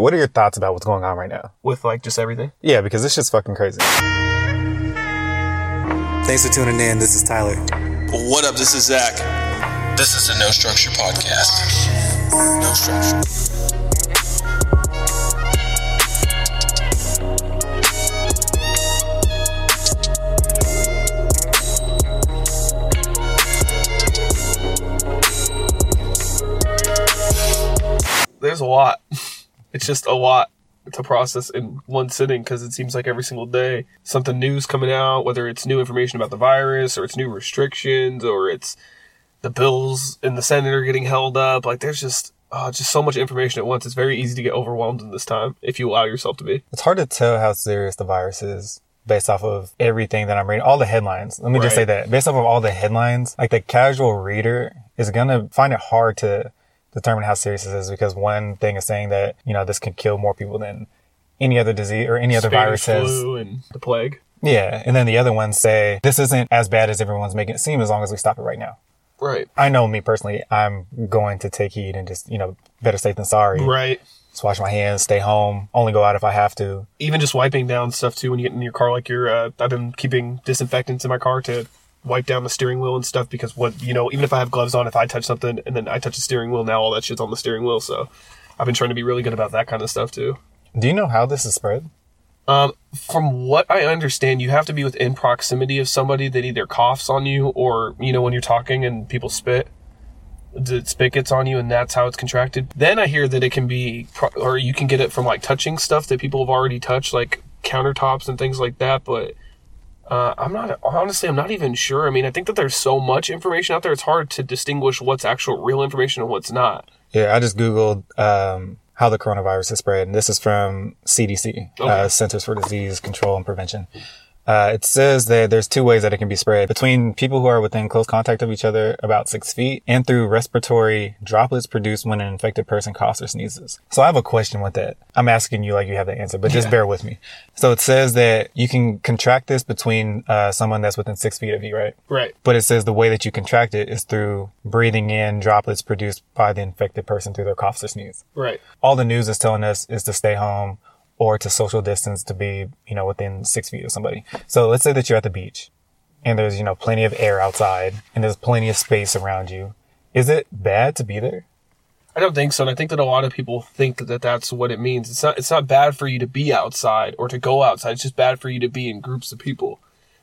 What are your thoughts about what's going on right now? with like just everything. Yeah, because it's just fucking crazy. Thanks for tuning in. This is Tyler. What up? This is Zach. This is the No Structure Podcast. No structure. There's a lot. It's just a lot to process in one sitting because it seems like every single day something new's coming out, whether it's new information about the virus or it's new restrictions or it's the bills in the Senate are getting held up. Like there's just oh, just so much information at once. It's very easy to get overwhelmed in this time if you allow yourself to be. It's hard to tell how serious the virus is based off of everything that I'm reading, all the headlines. Let me just say that based off of all the headlines, like the casual reader is going to find it hard to determine how serious this is because one thing is saying that, you know, this can kill more people than any other disease or any other Spanish virus flu and the plague. Yeah. And then the other ones say this isn't as bad as everyone's making it seem as long as we stop it right now. Right. I know me personally, I'm going to take heed and just, you know, better safe than sorry. Right. Just wash my hands, stay home, only go out if I have to. even just wiping down stuff too when you get in your car like you're uh, i've been keeping disinfectants in my car to wipe down the steering wheel and stuff because what you know even if i have gloves on if i touch something and then i touch the steering wheel now all that shit's on the steering wheel so i've been trying to be really good about that kind of stuff too Do you know how this is spread? um, from what i understand you have to be within proximity of somebody that either coughs on you or you know when you're talking and people spit the spit gets on you and that's how it's contracted. Then I hear that it can be, pro- or you can get it from like touching stuff that people have already touched, like countertops and things like that. But uh, I'm not, honestly, I'm not even sure. I mean, I think that there's so much information out there, it's hard to distinguish what's actual real information and what's not. Yeah, I just Googled um, how the coronavirus is spread, and this is from CDC, uh, Centers for Disease Control and Prevention. Uh, it says that there's two ways that it can be spread between people who are within close contact of each other about six feet and through respiratory droplets produced when an infected person coughs or sneezes. So I have a question with that. I'm asking you like you have the answer, but just Yeah. bear with me. So it says that you can contract this between uh, someone that's within six feet of you, right? Right. But it says the way that you contract it is through breathing in droplets produced by the infected person through their coughs or sneeze. Right. All the news is telling us is to stay home or to social distance to be, you know, within six feet of somebody. So let's say that you're at the beach and there's, you know, plenty of air outside and there's plenty of space around you. Is it bad to be there? I don't think so, and I think that a lot of people think that that's what it means. It's not. It's not bad for you to be outside or to go outside. It's just bad for you to be in groups of people.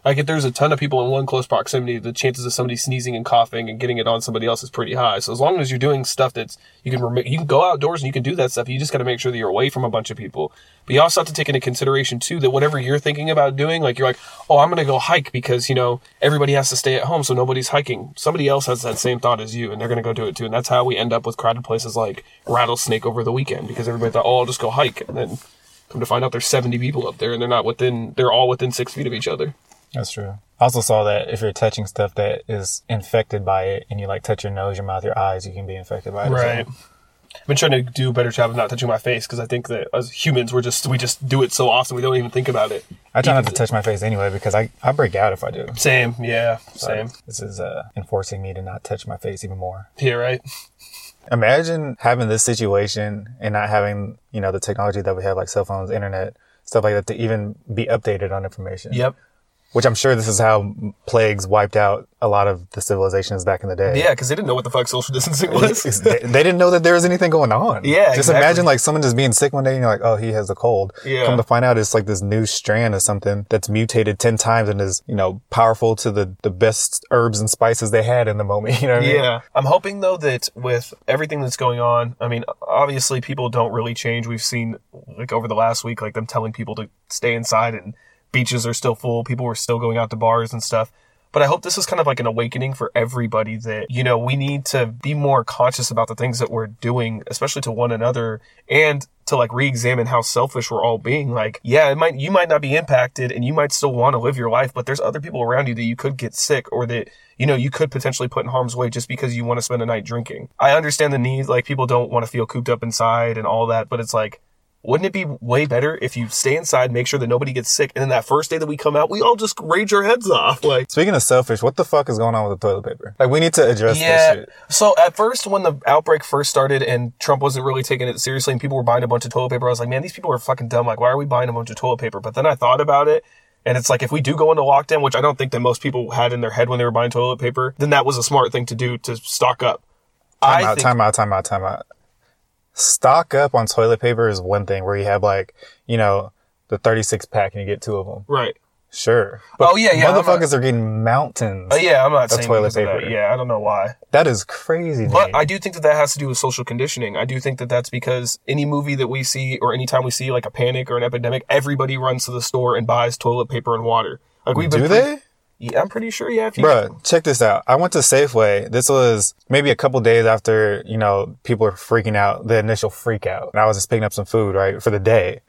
Like if there's a ton of people in one close proximity, the chances of somebody sneezing and coughing and getting it on somebody else is pretty high. So as long as you're doing stuff that's you can rem- you can go outdoors and you can do that stuff. You just got to make sure that you're away from a bunch of people. But you also have to take into consideration too that whatever you're thinking about doing, like you're like, oh, I'm gonna go hike because you know everybody has to stay at home, so nobody's hiking. Somebody else has that same thought as you, and they're gonna go do it too. And that's how we end up with crowded places like Rattlesnake over the weekend because everybody thought, oh, I'll just go hike, and then come to find out there's 70 people up there and they're not within, they're all within six feet of each other. That's true. I also saw that if you're touching stuff that is infected by it and you like touch your nose, your mouth, your eyes, you can be infected by it. Right. I've been trying to do a better job of not touching my face because I think that as humans, we're just we just do it so often we don't even think about it. I try not to touch my face anyway because I, I break out if I do. Same, yeah, same. This is uh, enforcing me to not touch my face even more. Yeah, right. Imagine having this situation and not having, you know, the technology that we have, like cell phones, internet, stuff like that, to even be updated on information. Yep. Which I'm sure this is how plagues wiped out a lot of the civilizations back in the day. Yeah, because they didn't know what the fuck social distancing was. They, they didn't know that there was anything going on. Yeah, Just exactly. imagine like someone just being sick one day and you're like, oh, he has a cold. Yeah. Come to find out it's like this new strand of something that's mutated 10 times and is, you know, powerful to the, the best herbs and spices they had in the moment. You know what I mean? Yeah. I'm hoping though that with everything that's going on, I mean, obviously people don't really change. We've seen like over the last week, like them telling people to stay inside and beaches are still full. People were still going out to bars and stuff. But I hope this is kind of like an awakening for everybody that, you know, we need to be more conscious about the things that we're doing, especially to one another and to like re-examine how selfish we're all being. Like, yeah, it might, you might not be impacted and you might still want to live your life, but there's other people around you that you could get sick or that, you know, you could potentially put in harm's way just because you want to spend a night drinking. I understand the need. Like people don't want to feel cooped up inside and all that, but it's like, wouldn't it be way better if you stay inside, make sure that nobody gets sick, and then that first day that we come out, we all just rage our heads off? Like, Speaking of selfish, what the fuck is going on with the toilet paper? Like, we need to address yeah. this shit. So at first, when the outbreak first started and Trump wasn't really taking it seriously and people were buying a bunch of toilet paper, I was like, man, these people are fucking dumb. Like, why are we buying a bunch of toilet paper? But then I thought about it. And it's like, if we do go into lockdown, which I don't think that most people had in their head when they were buying toilet paper, then that was a smart thing to do to stock up. Time I out, think, time out, time out, time out. Stock up on toilet paper is one thing where you have like, you know, the 36 pack and you get two of them. right. Sure. But Oh, yeah, yeah, I'm not- Motherfuckers are getting mountains. Uh, yeah, I'm not Of saying toilet of that. paper. Yeah, I don't know why. That is crazy. But. I do think that that has to do with social conditioning. I do think that that's because any movie that we see or anytime we see like a panic or an epidemic, everybody runs to the store and buys toilet paper and water. Like we've been do pre- they? Yeah, I'm pretty sure. You Bruh, check this out. I went to Safeway. This was maybe a couple days after, you know, people were freaking out, the initial freak out. And I was just picking up some food, right, for the day.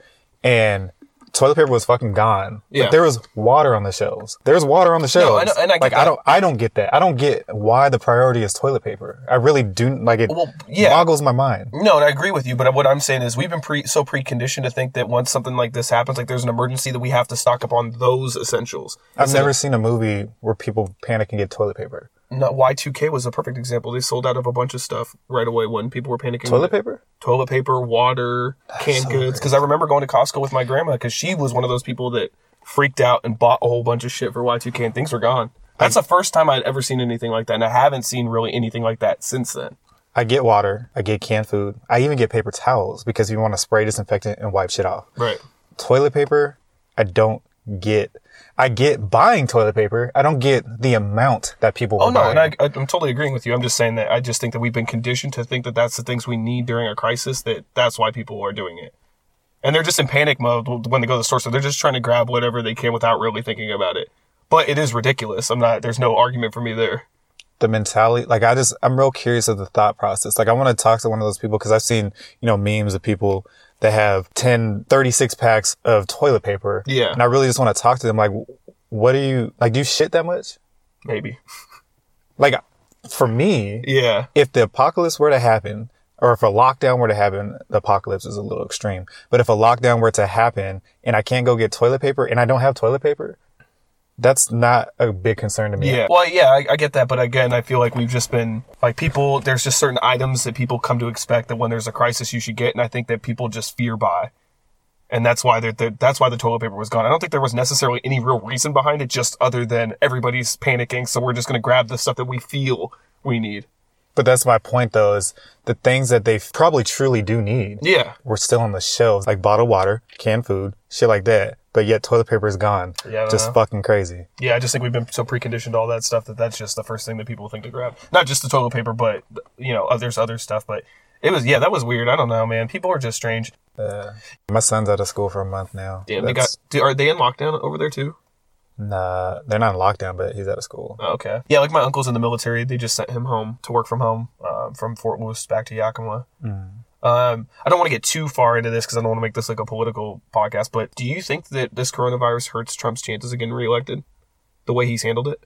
And toilet paper was fucking gone. Yeah. But there was water on the shelves. There's water on the shelves. I know- and I like, that. I don't, I don't get that. I don't get why the priority is toilet paper. I really do, like, it Well, yeah. boggles my mind. No, and I agree with you. But what I'm saying is, we've been pre so preconditioned to think that once something like this happens, like there's an emergency, that we have to stock up on those essentials. I've never seen a movie where people panic and get toilet paper. No, Y2K was a perfect example. They sold out of a bunch of stuff right away when people were panicking. Toilet paper? toilet paper, water, canned so goods. Because I remember going to Costco with my grandma because she was one of those people that freaked out and bought a whole bunch of shit for Y2K and things were gone. That's the first time I'd ever seen anything like that, and I haven't seen really anything like that since then. I get water. I get canned food. I even get paper towels because you want to spray disinfectant and wipe shit off. Right. toilet paper, I don't get. I get buying toilet paper. I don't get the amount that people. Oh no, buying. and I, I'm totally agreeing with you. I'm just saying that I just think that we've been conditioned to think that that's the things we need during a crisis. That that's why people are doing it, and they're just in panic mode when they go to the store. So they're just trying to grab whatever they can without really thinking about it. But it is ridiculous. I'm not. There's no argument for me there. the mentality. Like I just, I'm real curious of the thought process. Like I want to talk to one of those people because I've seen, you know, memes of people that have 10, 36 packs of toilet paper. Yeah. And I really just want to talk to them. Like, what do you like? Do you shit that much? Maybe. Like, for me, Yeah. if the apocalypse were to happen, or if a lockdown were to happen, the apocalypse is a little extreme. But if a lockdown were to happen and I can't go get toilet paper and I don't have toilet paper, that's not a big concern to me. Yeah. Well, yeah, I, I get that, but again, I feel like we've just been like people. There's just certain items that people come to expect that when there's a crisis you should get, and I think that people just fear buy, and that's why they're, they're that's why the toilet paper was gone. I don't think there was necessarily any real reason behind it, just other than everybody's panicking, so we're just gonna grab the stuff that we feel we need. But that's my point though, is the things that they probably truly do need Yeah. were still on the shelves, like bottled water, canned food, shit like that. But yet toilet paper is gone. Yeah, Just know. fucking crazy. Yeah, I just think we've been so preconditioned to all that stuff that that's just the first thing that people think to grab. Not just the toilet paper, but you know, there's other stuff. But it was yeah, that was weird. I don't know, man. People are just strange. My son's out of school for a month now. Damn, they got. Do- Are they in lockdown over there too? Nah, they're not in lockdown, but he's out of school. Oh, okay. Yeah, like my uncle's in the military. They just sent him home to work from home um, from Fort Lewis back to Yakima. Um, I don't want to get too far into this because I don't want to make this like a political podcast. But do you think that this coronavirus hurts Trump's chances of getting reelected? The way he's handled it.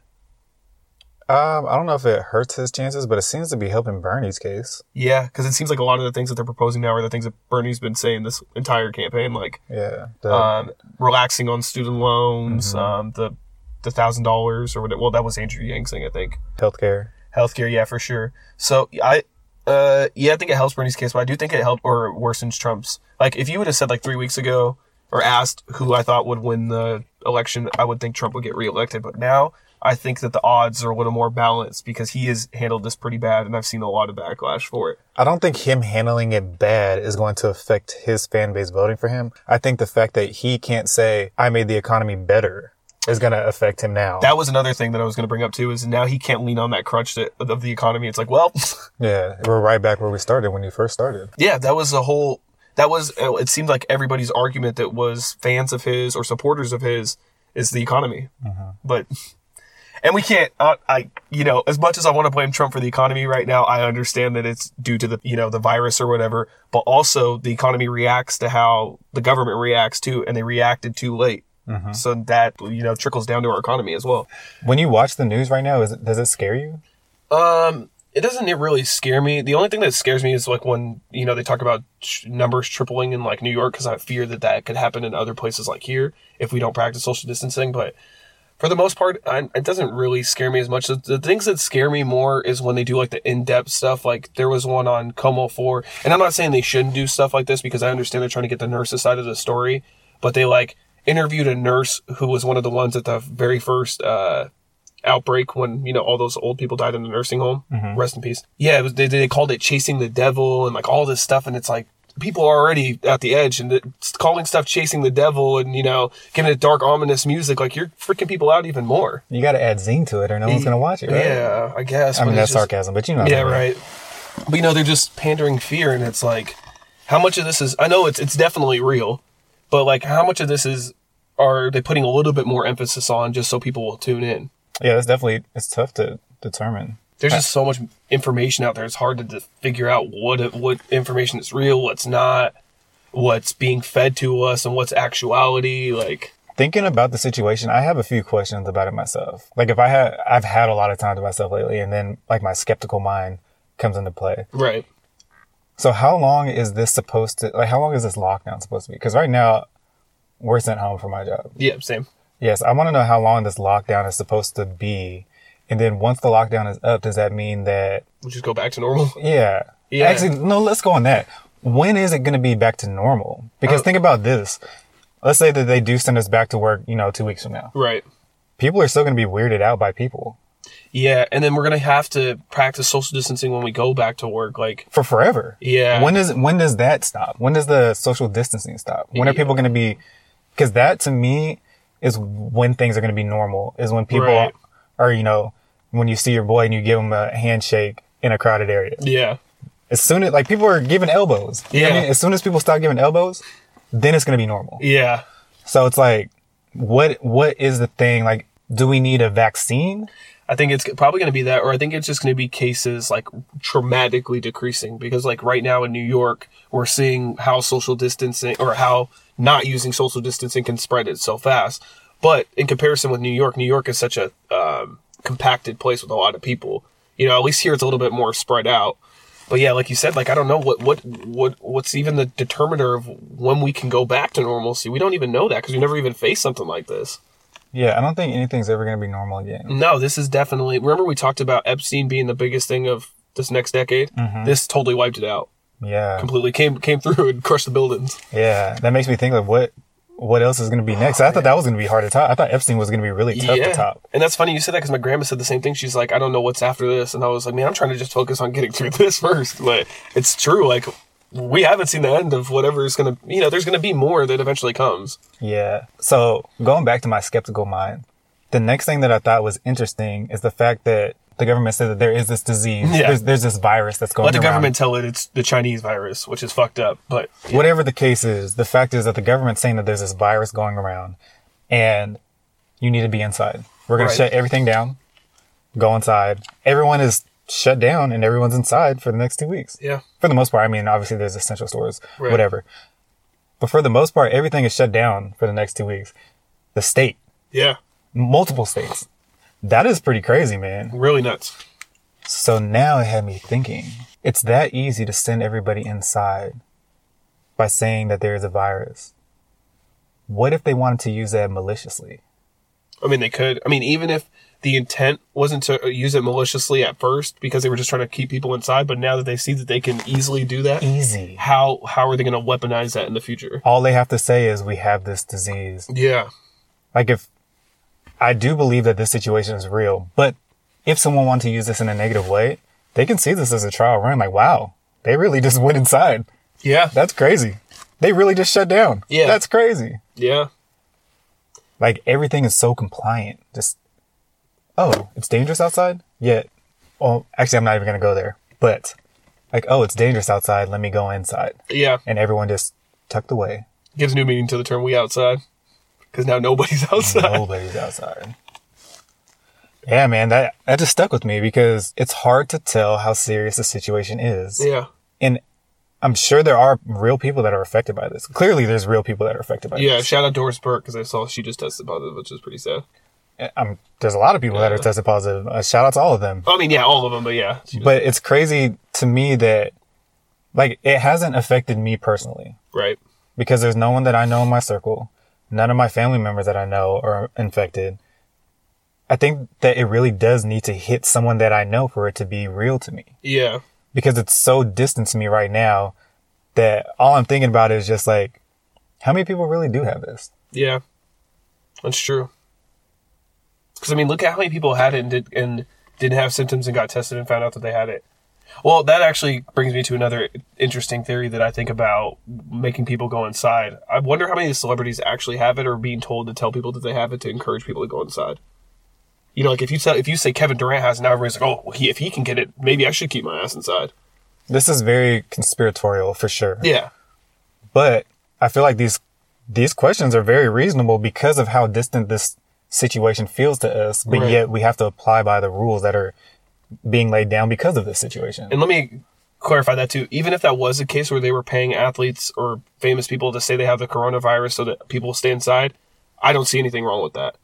Um, I don't know if it hurts his chances, but it seems to be helping Bernie's case. Yeah, because it seems like a lot of the things that they're proposing now are the things that Bernie's been saying this entire campaign, like Yeah. Um, relaxing on student loans, um, the the thousand dollars or whatever. Well, that was Andrew Yang saying, I think. healthcare. Healthcare, yeah, for sure. So I, uh, yeah, I think it helps Bernie's case, but I do think it helped or worsens Trump's. Like, if you would have said like three weeks ago or asked who I thought would win the election, I would think Trump would get reelected. But now I think that the odds are a little more balanced because he has handled this pretty bad, and I've seen a lot of backlash for it. I don't think him handling it bad is going to affect his fan base voting for him. I think the fact that he can't say, I made the economy better is going to affect him now. That was another thing that I was going to bring up too. Is now he can't lean on that crutch that, of the economy. It's like, well, yeah. We're right back where we started when you first started. yeah, that was a whole. That was. It seemed like everybody's argument that was fans of his or supporters of his is the economy, but. And we can't, uh, I, you know, as much as I want to blame Trump for the economy right now, I understand that it's due to the, you know, the virus or whatever, but also the economy reacts to how the government reacts too, and they reacted too late. So that, you know, trickles down to our economy as well. When you watch the news right now, is it, does it scare you? Um, it doesn't it really scare me. The only thing that scares me is like when you know they talk about tr- numbers tripling in like New York because I fear that that could happen in other places like here if we don't practice social distancing. But for the most part, I, it doesn't really scare me as much. The, the things that scare me more is when they do like the in-depth stuff. Like there was one on KOMO Four, and I'm not saying they shouldn't do stuff like this because I understand they're trying to get the nurses side of the story, but they like interviewed a nurse who was one of the ones at the very first. uh outbreak when you know all those old people died in the nursing home. Rest in peace. Yeah, it was, they they called it chasing the devil and like all this stuff, and it's like people are already at the edge and it's calling stuff chasing the devil and you know giving it dark ominous music like you're freaking people out even more. You got to add zing to it, or no one's gonna watch it. Right? Yeah, I guess. I mean that's just- sarcasm, but you know. Yeah, what I mean. right. But you know they're just pandering fear, and it's like how much of this is? I know it's it's definitely real, but like how much of this is? Are they putting a little bit more emphasis on just so people will tune in? Yeah, it's definitely it's tough to determine. there's just so much information out there. It's hard to, to figure out what what information is real, what's not, what's being fed to us, and what's actuality. Like, Thinking about the situation, I have a few questions about it myself. Like if I had, I've had a lot of time to myself lately, and then like my skeptical mind comes into play. right? So how long is this supposed to? Like how long is this lockdown supposed to be? Because right now, we're sent home for my job. Yeah, same. Yes, I want to know how long this lockdown is supposed to be, and then once the lockdown is up, does that mean that We'll just go back to normal. Yeah. Yeah. Actually, no, let's go on that. When is it going to be back to normal? Because Oh. think about this. Let's say that they do send us back to work, you know, two weeks from now. Right. People are still going to be weirded out by people Yeah, and then we're gonna have to practice social distancing when we go back to work. Like, for forever. Yeah. When does, when does that stop? When does the social distancing stop? When are Yeah. people going to be, cause that to me is when things are going to be normal is when people Right. are, you know, when you see your boy and you give him a handshake in a crowded area. yeah, As soon as, like people are giving elbows. What I Yeah. mean? As soon as people stop giving elbows, then it's going to be normal. yeah, So it's like, what what is the thing? Like, do we need a vaccine? I think it's probably going to be that, or I think it's just going to be cases like dramatically decreasing because, like, right now in New York, we're seeing how social distancing or how not using social distancing can spread it so fast. But in comparison with New York, New York is such a um, compacted place with a lot of people. You know, at least here it's a little bit more spread out. But yeah, like you said, like I don't know what what what what's even the determiner of when we can go back to normalcy. We don't even know that because we never even faced something like this. Yeah, I don't think anything's ever going to be normal again. No, this is definitely. Remember, we talked about Epstein being the biggest thing of this next decade. Mm-hmm. This totally wiped it out Yeah, completely. Came came through and crushed the buildings. yeah. That makes me think of what what else is going to be next. I thought that was going to be hard to top. I thought Epstein was going to be really tough to top. and that's funny you said that because my grandma said the same thing. She's like, I don't know what's after this, and I was like, man, I'm trying to just focus on getting through this first. But it's true, like we haven't seen the end of whatever is gonna. You know, there's gonna be more that eventually comes. Yeah. So going back to my skeptical mind, the next thing that I thought was interesting is the fact that the government said that there is this disease. Yeah. There's, there's this virus that's going Let the around. government tell it it's the Chinese virus, which is fucked up. But whatever the case is, the fact is that the government's saying that there's this virus going around and you need to be inside. We're going Right. to shut everything down, go inside. Everyone is shut down and everyone's inside for the next two weeks. yeah, For the most part, I mean, obviously there's essential stores, Right. whatever. But for the most part, everything is shut down for the next two weeks. The state, yeah, multiple states. That is pretty crazy, man. really nuts. So now it had me thinking. It's that easy to send everybody inside by saying that there is a virus. What if they wanted to use that maliciously? I mean, they could. I mean, even if the intent wasn't to use it maliciously at first because they were just trying to keep people inside, but now that they see that they can easily do that, Easy. how how are they going to weaponize that in the future? All they have to say is we have this disease. Yeah, Like if I do believe that this situation is real, but if someone wanted to use this in a negative way, they can see this as a trial run. Like, wow, they really just went inside. yeah, That's crazy. They really just shut down. Yeah. That's crazy. yeah, Like everything is so compliant. Just, oh, it's dangerous outside? Yeah. Well, actually, I'm not even going to go there. But, like, oh, it's dangerous outside. Let me go inside. yeah. And everyone just tucked away. Gives new meaning to the term "we outside" because now nobody's outside. Nobody's outside. Yeah, man, that, that just stuck with me because it's hard to tell how serious the situation is. Yeah, And I'm sure there are real people that are affected by this. Clearly, there's real people that are affected by yeah. this. Yeah, shout out Doris Burke because I saw she just tested positive, which is pretty sad. Um, there's a lot of people that are tested positive. Uh, shout out to all of them. I mean, yeah, all of them, but yeah. But it's crazy to me that, like, it hasn't affected me personally right. because there's no one that I know in my circle. None of my family members that I know are infected. I think that it really does need to hit someone that I know for it to be real to me Yeah. because it's so distant to me right now that all I'm thinking about is just like, how many people really do have this? Yeah. That's true. Because I mean, look at how many people had it and, did, and didn't have symptoms and got tested and found out that they had it. Well, that actually brings me to another interesting theory that I think about making people go inside. I wonder how many celebrities actually have it or are being told to tell people that they have it to encourage people to go inside. You know, like if you tell if you say Kevin Durant has it, now everybody's like, oh, well, he, if he can get it, maybe I should keep my ass inside. This is very conspiratorial for sure. Yeah, But I feel like these these questions are very reasonable because of how distant this situation feels to us, but Right. yet we have to apply by the rules that are being laid down because of this situation. And let me clarify that too. Even if that was a case where they were paying athletes or famous people to say they have the coronavirus so that people stay inside, I don't see anything wrong with that.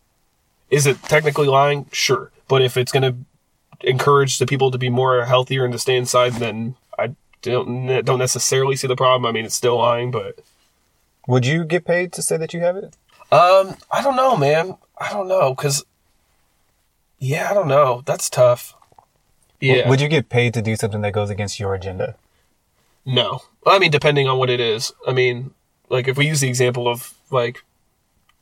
Is it technically lying? Sure. But if it's going to encourage the people to be more healthier and to stay inside, then I don't don't necessarily see the problem. I mean, it's still lying, but Would you get paid to say that you have it? um, I don't know, man. I don't know because yeah, I don't know. That's tough. Yeah. Would you get paid to do something that goes against your agenda? No. I mean, depending on what it is. I mean, like if we use the example of like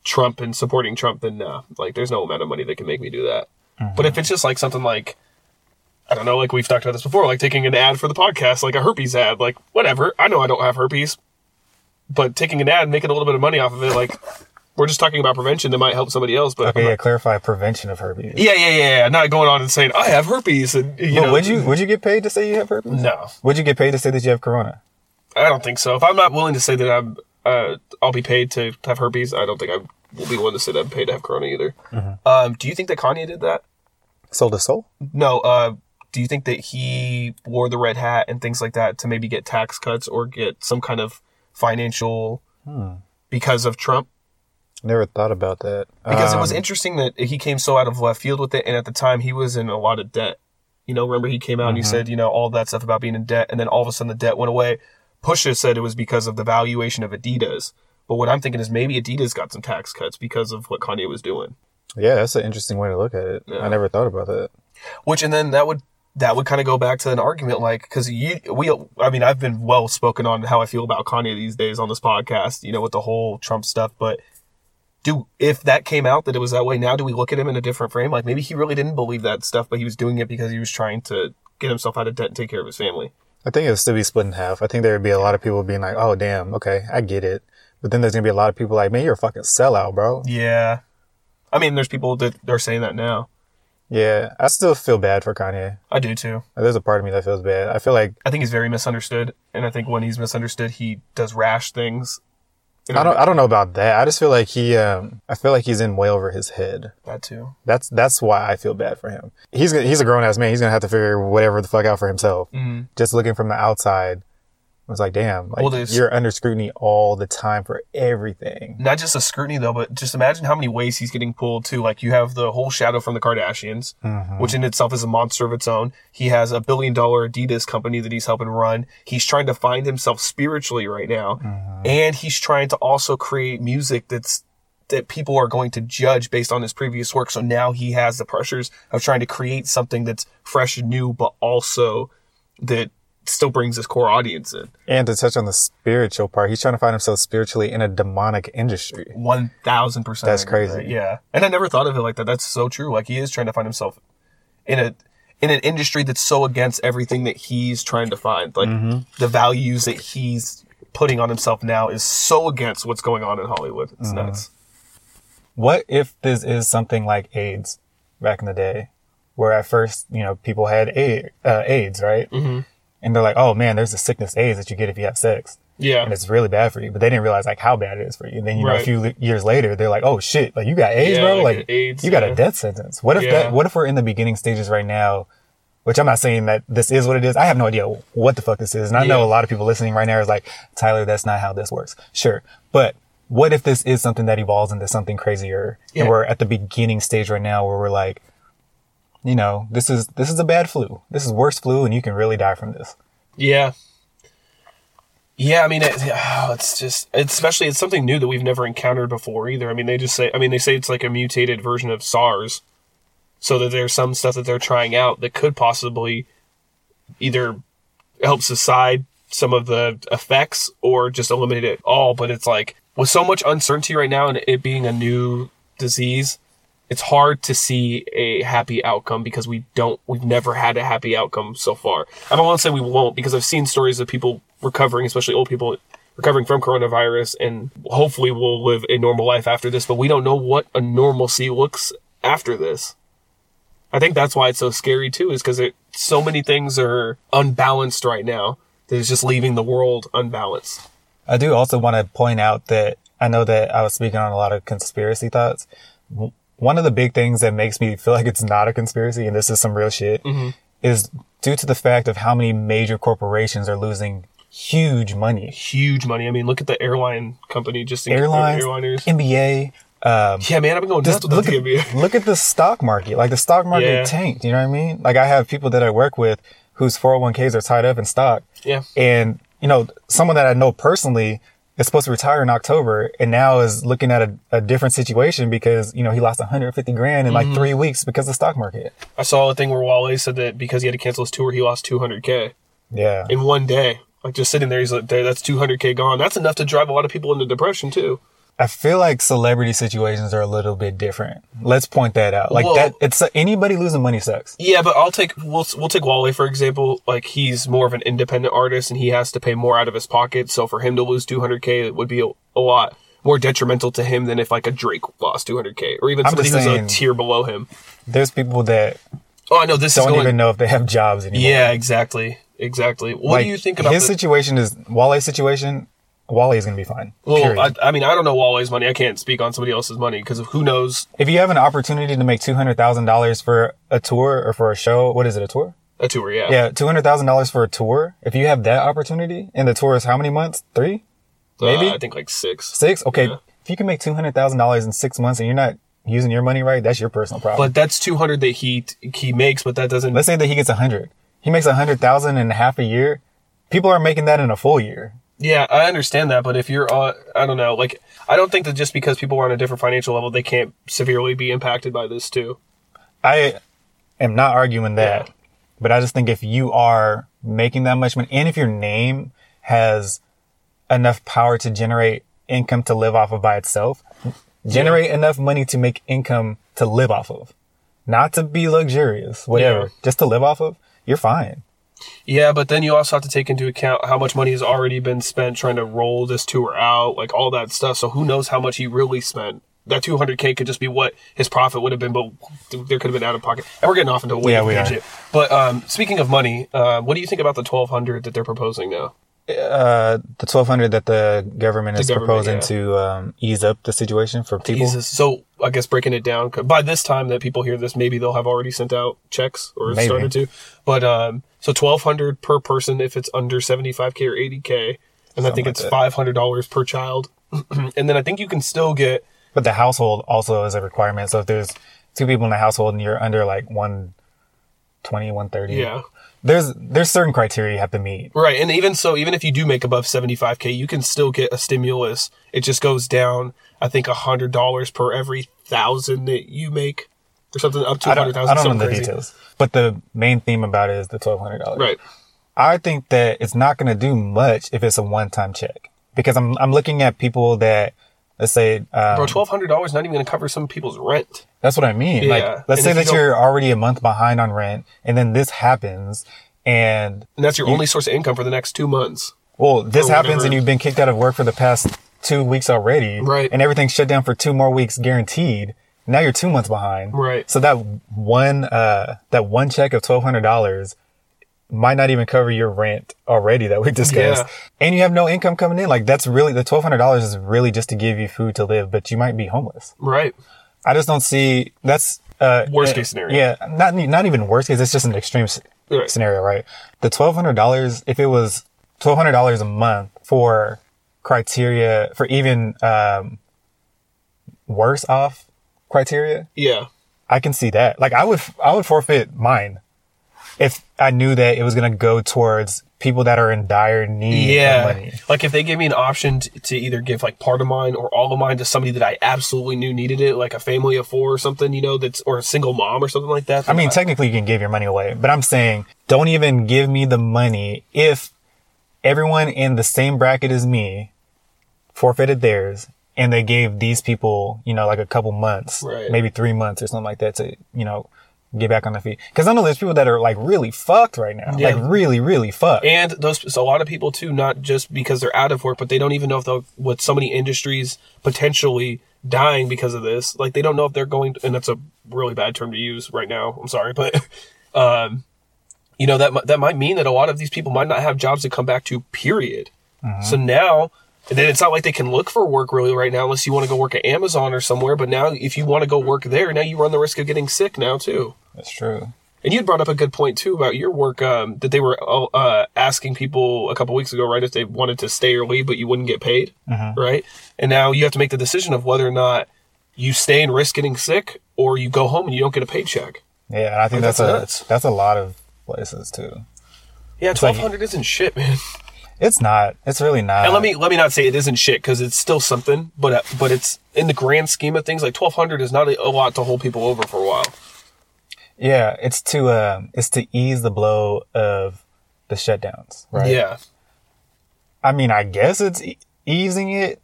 Trump and supporting Trump, then no. Like there's no amount of money that can make me do that. Mm-hmm. But if it's just like something like I don't know, like we've talked about this before, like taking an ad for the podcast, like a herpes ad, like whatever. I know I don't have herpes, but taking an ad and making a little bit of money off of it, like we're just talking about prevention that might help somebody else. But Okay, yeah, clarify prevention of herpes. yeah, yeah, yeah, yeah. Not going on and saying I have herpes, and you But know, would you would you get paid to say you have herpes? No, Would you get paid to say that you have corona? I don't think so. If I'm not willing to say that I'm, uh, I'll be paid to have herpes, I don't think I will be willing to say that I'm paid to have corona either. Um, do you think that Kanye did that? Soul to soul? No. Uh, do you think that he wore the red hat and things like that to maybe get tax cuts or get some kind of financial because of Trump? Never thought about that. Because it was Um, interesting that he came so out of left field with it, and at the time he was in a lot of debt. You know, remember he came out and he said, you know, all that stuff about being in debt, and then all of a sudden the debt went away. Pusha said it was because of the valuation of Adidas. But what I'm thinking is maybe Adidas got some tax cuts because of what Kanye was doing. Yeah, that's an interesting way to look at it. Yeah. I never thought about that. Which and then that would that would kind of go back to an argument like because you we I mean I've been well spoken on how I feel about Kanye these days on this podcast. You know with the whole Trump stuff, but. Do if that came out that it was that way now, do we look at him in a different frame? Like maybe he really didn't believe that stuff, but he was doing it because he was trying to get himself out of debt and take care of his family. I think it would still be split in half. I think there would be a lot of people being like, "Oh, damn, okay, I get it," but then there's gonna be a lot of people like, "Man, you're a fucking sellout, bro." Yeah. I mean, there's people that are saying that now. Yeah, I still feel bad for Kanye. I do too. There's a part of me that feels bad. I feel like I think he's very misunderstood, and I think when he's misunderstood, he does rash things. You know, I don't I don't know about that. I just feel like he um I feel like he's in way over his head. that too. That's that's why I feel bad for him. He's he's a grown ass man. He's gonna have to figure whatever the fuck out for himself. Mhm. Just looking from the outside, I was like, damn, like Well, you're under scrutiny all the time for everything. Not just a scrutiny though, but just imagine how many ways he's getting pulled too. Like you have the whole shadow from the Kardashians, mm-hmm. which in itself is a monster of its own. He has a billion dollar Adidas company that he's helping run. He's trying to find himself spiritually right now, mm-hmm. and he's trying to also create music that's that people are going to judge based on his previous work. So now he has the pressures of trying to create something that's fresh and new, but also that still brings his core audience in. And to touch on the spiritual part, he's trying to find himself spiritually in a demonic industry. One thousand percent. That's crazy. that, Yeah, and I never thought of it like that. That's so true. Like he is trying to find himself in a in an industry that's so against everything that he's trying to find. Like Mm-hmm. the values that he's putting on himself now is so against what's going on in Hollywood. It's Mm-hmm. nuts. What if this is something like AIDS back in the day, where at first, you know, people had A- uh, AIDS, right? Mm-hmm. And they're like, oh man, there's a sickness AIDS that you get if you have sex. Yeah, And it's really bad for you, but they didn't realize like how bad it is for you. And then, you know, a few li- years later, they're like, oh shit, like you got AIDS, Yeah, bro? like, Like AIDS, you got yeah. a death sentence. What if Yeah. that, what if we're in the beginning stages right now? Which I'm not saying that this is what it is. I have no idea what the fuck this is. And I know a lot of people listening right now is like, Tyler, that's not how this works. Sure. But what if this is something that evolves into something crazier? And we're at the beginning stage right now where we're like, you know, this is, this is a bad flu. This is worse flu and you can really die from this. Yeah. Yeah, I mean, it, oh, it's just, it's especially, it's something new that we've never encountered before either. I mean, they just say, I mean, they say it's like a mutated version of SARS. So that there's some stuff that they're trying out that could possibly either help subside some of the effects or just eliminate it all. But it's like, with so much uncertainty right now and it being a new disease, it's hard to see a happy outcome because we don't, we've never had a happy outcome so far. I don't want to say we won't because I've seen stories of people recovering, especially old people recovering from coronavirus and hopefully will live a normal life after this, but we don't know what a normalcy looks after this. I think that's why it's so scary too, is because so many things are unbalanced right now that it's just leaving the world unbalanced. I do also want to point out that I know that I was speaking on a lot of conspiracy thoughts. One of the big things that makes me feel like it's not a conspiracy, and this is some real shit, is due to the fact of how many major corporations are losing huge money. Huge money. I mean, look at the airline company, just in Airlines, airliners. NBA, um, yeah, man, I've been going just with look at, NBA. look at the stock market. Like the stock market Yeah. tanked. You know what I mean? Like I have people that I work with whose 401ks are tied up in stock. Yeah. And, you know, someone that I know personally is supposed to retire in October and now is looking at a, a different situation because, you know, he lost 150 grand in Mm-hmm. like three weeks because of the stock market. I saw a thing where Wale said that because he had to cancel his tour, he lost 200K Yeah. in one day. Like just sitting there, he's like, that's 200K gone. That's enough to drive a lot of people into depression too. I feel like celebrity situations are a little bit different. Let's point that out. Like Well- that, it's anybody losing money sucks. Yeah, but I'll take we'll we'll take Wale for example. Like he's more of an independent artist and he has to pay more out of his pocket. So for him to lose 200k, it would be a, a lot more detrimental to him than if like a Drake lost 200k or even I'm somebody who's a tier below him. There's people that Oh, I know this don't is going. even know if they have jobs anymore. yeah, exactly, exactly. What like, do you think about his the, situation? Is Wale's situation? Wale is gonna be fine. Well. I, I mean, I don't know Wale's money. I can't speak on somebody else's money because who knows if you have an opportunity to make two hundred thousand dollars for a tour or for a show, what is it? A tour? a tour. Yeah, Yeah, two hundred thousand dollars for a tour. If you have that opportunity, and the tour is how many months? Three, Uh, maybe I think like six. six. Okay, Yeah. if you can make two hundred thousand dollars in six months and you're not using your money right, that's your personal problem. But that's 200 that he he makes, but that doesn't. Let's say that he gets a hundred. He makes a hundred thousand in half a year. People are making that in a full year. Yeah, I understand that, but if you're, uh, I don't know, like, I don't think that just because people are on a different financial level, they can't severely be impacted by this too. I am not arguing that, Yeah. but I just think if you are making that much money and if your name has enough power to generate income to live off of by itself, generate enough money to make income to live off of, not to be luxurious, whatever, Yeah. just to live off of, you're fine. Yeah, but then you also have to take into account how much money has already been spent trying to roll this tour out, like all that stuff. So who knows how much he really spent? That 200k could just be what his profit would have been, but there could have been out of pocket. And we're getting off into a way Yeah, we are. But um, speaking of money, uh, what do you think about the 1200 that they're proposing now? Uh, the 1200 that the government is government, proposing yeah. to, um, ease up the situation for people. So I guess breaking it down by this time that people hear this, maybe they'll have already sent out checks or Maybe. started to. But um, so twelve hundred per person if it's under seventy five k or eighty k, and I think it's five hundred dollars per child. and then I think you can still get But the household also is a requirement. So if there's two people in the household and you're under like 120, 130, yeah there's, there's certain criteria you have to meet. right. And even so, even if you do make above seventy five k, you can still get a stimulus. It just goes down. I think hundred dollars per every thousand that you make, or something up to hundred don't, I don't know something the details, but the main theme about it is the $1,200. Right. I think that it's not going to do much if it's a one-time check because I'm, I'm looking at people that, let's say, um, Bro, twelve hundred dollars is not even going to cover some people's rent. That's what I mean. Yeah. Like, let's And say if you that you're already a month behind on rent and then this happens and, And that's your only source of income for the next two months. well, this happens whatever. and you've been kicked out of work for the past two weeks already. Right. And everything's shut down for two more weeks guaranteed. Now you're two months behind. Right. So that one, uh, that one check of $1,200 might not even cover your rent already that we discussed. Yeah. And you have no income coming in. Like that's really, the $1,200 is really just to give you food to live, but you might be homeless. Right. I just don't see that's uh Worst uh, case scenario. Yeah, not not even worst case. It's just an extreme Right. scenario, right? The twelve hundred dollars, if it was twelve hundred dollars a month for criteria for even um, worse off criteria, Yeah. I can see that. Like I would, I would forfeit mine if I knew that it was going to go towards people that are in dire need Yeah. of money. Like if they gave me an option t- to either give like part of mine or all of mine to somebody that I absolutely knew needed it, like a family of four or something, you know, that's or a single mom or something like that. I mean, technically you can give your money away, but I'm saying don't even give me the money if everyone in the same bracket as me forfeited theirs and they gave these people, you know, like a couple months, Right. maybe three months or something like that to, you know, get back on their feet. Cause I know there's people that are like really fucked right now. Yeah. Like really, really fucked. and those so a lot of people too, not just because they're out of work, but they don't even know if they'll with so many industries potentially dying because of this. Like they don't know if they're going, and that's a really bad term to use right now. I'm sorry, but um, you know that that might mean that a lot of these people might not have jobs to come back to. Period. So now. And then it's not like they can look for work really right now unless you want to go work at Amazon or somewhere. But now, if you want to go work there, now you run the risk of getting sick now too. That's true. And you had brought up a good point too about your work um, that they were uh, asking people a couple weeks ago, right? If they wanted to stay or leave, but you wouldn't get paid, right? And now you have to make the decision of whether or not you stay and risk getting sick, or you go home and you don't get a paycheck. Yeah. And I think That's that's, nuts. a, that's a lot of places too. Yeah, like- twelve hundred isn't shit, man. It's not, it's really not. And let me let me not say it isn't shit because it's still something, but but it's in the grand scheme of things, like twelve hundred is not a, a lot to hold people over for a while. yeah, it's to, um, it's to ease the blow of the shutdowns, right? Yeah, I mean, I guess it's e- easing it.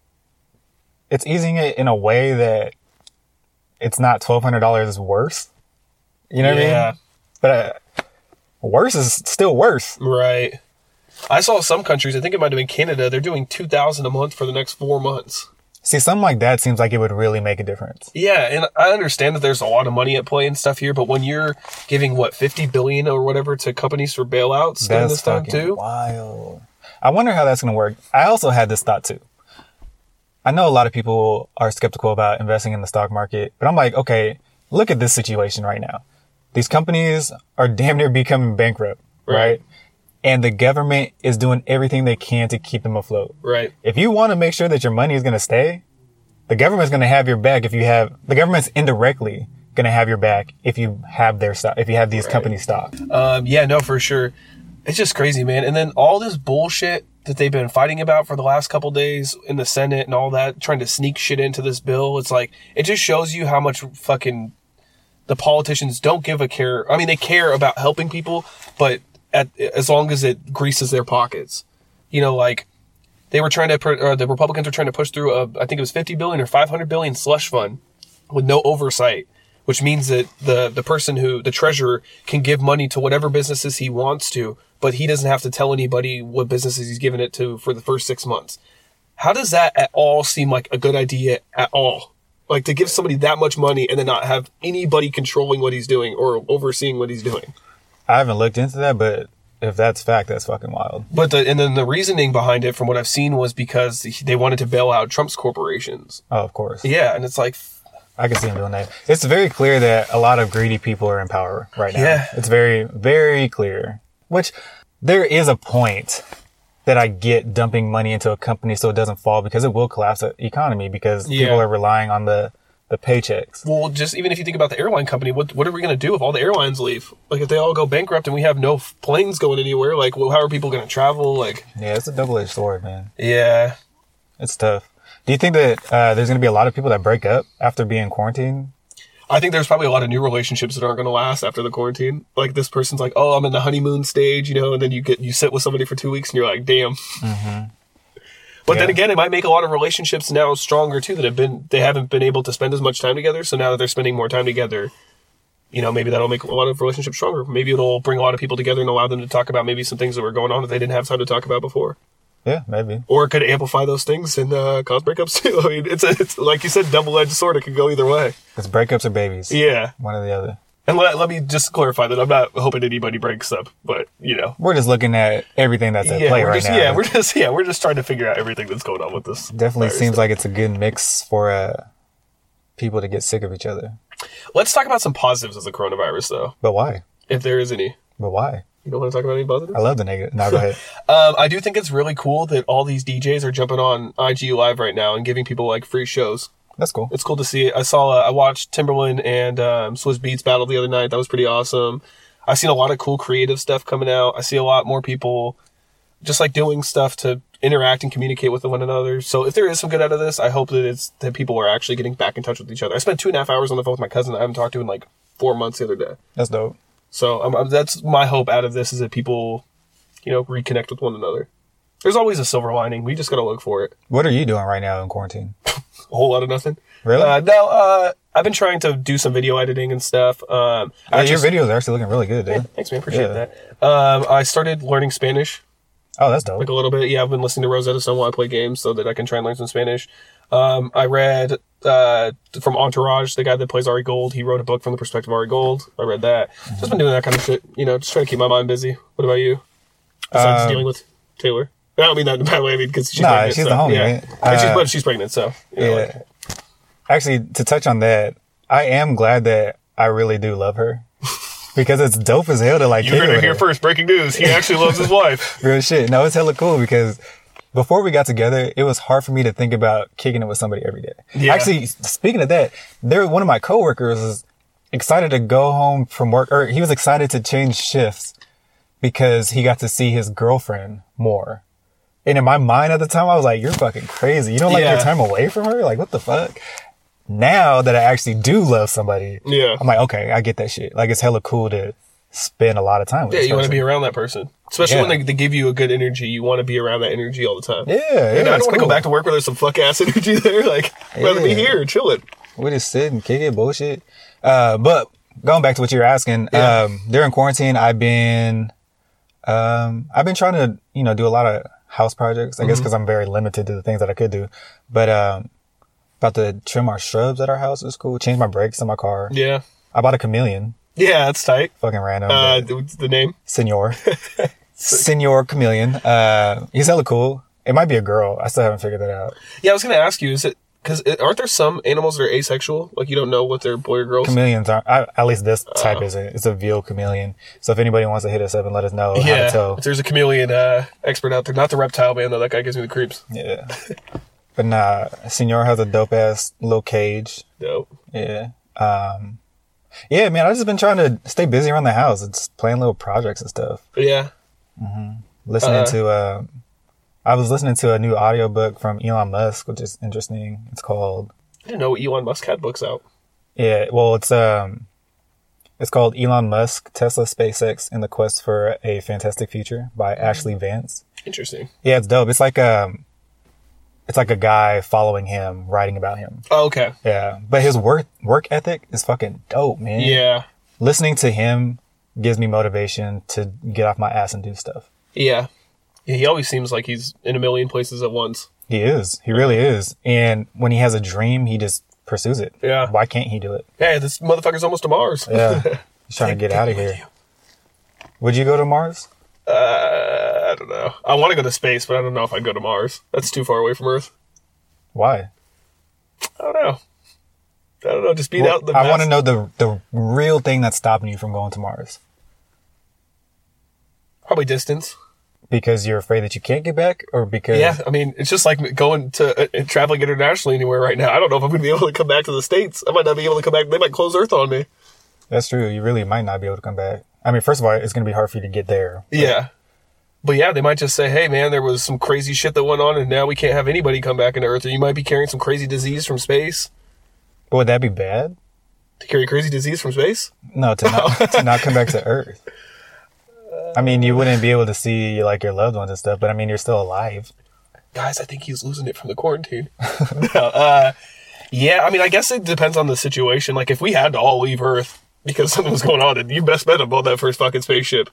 It's easing it in a way that it's not twelve hundred dollars worse. You know what I mean? yeah, mean? But uh, worse is still worse. right. I saw some countries. I think it might have been Canada. They're doing two thousand a month for the next four months. See, something like that seems like it would really make a difference. Yeah, and I understand that there's a lot of money at play and stuff here, but when you're giving what 50 billion or whatever to companies for bailouts during this time too, wild. I wonder how that's going to work. I also had this thought too. I know a lot of people are skeptical about investing in the stock market, but I'm like, okay, look at this situation right now. These companies are damn near becoming bankrupt, Right. right? And the government is doing everything they can to keep them afloat. right? If you want to make sure that your money is going to stay, the government's going to have your back if you have, the government's indirectly going to have your back if you have their stock, if you have these companies stock. Um, yeah, no, for sure. It's just crazy, man. And then all this bullshit that they've been fighting about for the last couple days in the Senate and all that, trying to sneak shit into this bill. It's like it just shows you how much fucking the politicians don't give a care. I mean, they care about helping people, but at as long as it greases their pockets, you know, like they were trying to, or uh, the Republicans were trying to push through a, I think it was 50 billion or 500 billion slush fund with no oversight, which means that the, the person who, the treasurer can give money to whatever businesses he wants to, but he doesn't have to tell anybody what businesses he's giving it to for the first six months. How does that at all seem like a good idea at all? Like to give somebody that much money and then not have anybody controlling what he's doing or overseeing what he's doing. I haven't looked into that, but if that's fact, that's fucking wild. But the, and then the reasoning behind it, from what I've seen, was because they wanted to bail out Trump's corporations. Oh, of course. Yeah, and it's like, I can see him doing that. It's very clear that a lot of greedy people are in power right now. Yeah. It's very, very clear. Which there is a point that I get dumping money into a company so it doesn't fall because it will collapse the economy because Yeah. people are relying on the, the paychecks. well, just even if you think about the airline company, what what are we going to do if all the airlines leave? Like, if they all go bankrupt and we have no f- planes going anywhere, like, well, how are people going to travel? Like, Yeah, it's a double edged sword, man. yeah, It's tough. Do you think that uh, there's going to be a lot of people that break up after being quarantined? I think there's probably a lot of new relationships that aren't going to last after the quarantine. Like, this person's like, oh, I'm in the honeymoon stage, you know, and then you get you sit with somebody for two weeks and you're like, damn. But then again, it might make a lot of relationships now stronger too that have been they haven't been able to spend as much time together. So now that they're spending more time together, you know, maybe that'll make a lot of relationships stronger. Maybe it'll bring a lot of people together and allow them to talk about maybe some things that were going on that they didn't have time to talk about before. Yeah, maybe. Or it could amplify those things and uh, cause breakups too. I mean, it's a, it's like you said, double edged sword. It could go either way. Because breakups are babies. Yeah. One or the other. And let, let me just clarify that I'm not hoping anybody breaks up, but you know, We're just looking at everything that's at yeah, play we're right just now. yeah, we're just yeah, we're just trying to figure out everything that's going on with this. Definitely virus seems thing. like it's a good mix for uh, people to get sick of each other. Let's talk about some positives of the coronavirus, though, But why? if there is any. But why? You don't want to talk about any positives? I love the negative. No, go ahead. Um, I do think it's really cool that all these DJs are jumping on IG Live right now and giving people like free shows. That's cool. It's cool to see it. I saw, uh, I watched Timbaland and um, Swizz Beatz battle the other night. That was pretty awesome. I've seen a lot of cool creative stuff coming out. I see a lot more people just like doing stuff to interact and communicate with one another. So if there is some good out of this, I hope that it's that people are actually getting back in touch with each other. I spent two and a half hours on the phone with my cousin that I haven't talked to in like four months the other day. That's dope. So um, um, that's my hope out of this is that people, you know, reconnect with one another. There's always a silver lining. We just gotta look for it. What are you doing right now in quarantine? A whole lot of nothing. Really? Uh, no, uh, I've been trying to do some video editing and stuff. Um, Yeah, I your just- videos are actually looking really good, dude. Thanks, man. Appreciate Yeah. that. Um, I started learning Spanish Oh, that's dope. like a little bit. Yeah, I've been listening to Rosetta Stone while I play games so that I can try and learn some Spanish. Um, I read uh, from Entourage, the guy that plays Ari Gold. He wrote a book from the perspective of Ari Gold. I read that. Just been doing that kind of shit. You know, just trying to keep my mind busy. What about you? Besides Um, dealing with Taylor. I don't mean that in a bad way. I mean because she's pregnant. she's so, the homie, yeah. right? And she's, Uh, but she's pregnant, so you know, Yeah. like- Actually, to touch on that, I am glad that I really do love her because it's dope as hell to like. you kick heard it it with here her. first. Breaking news: He actually loves his wife. Real shit. No, it's hella cool because before we got together, it was hard for me to think about kicking it with somebody every day. Yeah. Actually, speaking of that, there one of my coworkers was excited to go home from work, or he was excited to change shifts because he got to see his girlfriend more. And in my mind at the time, I was like, "You're fucking crazy. You don't like Yeah. your time away from her? Like, what the fuck?" Now that I actually do love somebody, Yeah. I'm like, okay, I get that shit. Like, it's hella cool to spend a lot of time with. Yeah, you want to be around that person, especially Yeah. when they, they give you a good energy. You want to be around that energy all the time. Yeah, yeah. And I don't want to go back to work where there's some fuck ass energy there. Like, I'd rather be Yeah. here, chilling. we just sit and kick it, bullshit. Uh, but going back to what you were asking, Yeah. um, during quarantine, I've been, um, I've been trying to, you know, do a lot of house projects. I guess Mm-hmm. because I'm very limited to the things that I could do. But um, about to trim our shrubs at our house is cool. Change my brakes on my car. Yeah, I bought a chameleon. yeah, that's tight. Fucking random. Uh, what's the name? Senor. Senor chameleon. Uh, he's hella cool. It might be a girl. I still haven't figured that out. Yeah, I was gonna ask you. Is it because aren't there some animals that are asexual? Like you don't know what they're boy or girls. Chameleons aren't, I, at least this type Uh. isn't. It's a veiled chameleon. So if anybody wants to hit us up and let us know how yeah, to tell. if there's a chameleon uh, expert out there, not the reptile man though. That guy gives me the creeps. Yeah. but nah, Senor has a dope ass little cage. Dope. Yeah. Um, yeah, man, I've just been trying to stay busy around the house. It's playing little projects and stuff. Yeah, Listening Uh. to, uh, I was listening to a new audiobook from Elon Musk, which is interesting. It's called, I didn't know Elon Musk had books out. yeah, well, it's, um, it's called Elon Musk, Tesla, SpaceX, and the Quest for a Fantastic Future by Ashley Vance. Interesting. Yeah, it's dope. It's like, um, it's like a guy following him, writing about him. Oh, okay. Yeah, but his work work ethic is fucking dope, man. Yeah. listening to him gives me motivation to get off my ass and do stuff. Yeah. Yeah, he always seems like he's in a million places at once. He is. He really is. And when he has a dream, he just pursues it. Yeah. Why can't he do it? Hey, this motherfucker's almost to Mars. Yeah. He's trying to get out of here. Would you go to Mars? Uh, I don't know. I want to go to space, but I don't know if I'd go to Mars. That's too far away from Earth. Why? I don't know. I don't know. Just beat Well, out the. I want to know the the real thing that's stopping you from going to Mars. Probably distance. Because you're afraid that you can't get back, or because Yeah, I mean, it's just like going to uh, traveling internationally anywhere right now. I don't know if I'm going to be able to come back to the states. I might not be able to come back. They might close Earth on me. that's true. You really might not be able to come back. I mean, first of all, it's going to be hard for you to get there. Yeah. But yeah, they might just say, "Hey, man, there was some crazy shit that went on, and now we can't have anybody come back into Earth." Or you might be carrying some crazy disease from space. But would that be bad? To carry crazy disease from space? No, to not to not come back to Earth. I mean, you wouldn't be able to see like your loved ones and stuff, but I mean, you're still alive. guys, I think he's losing it from the quarantine. no, uh, yeah, I mean, I guess it depends on the situation. Like, if we had to all leave Earth because something was going on, then you best bet on that first fucking spaceship.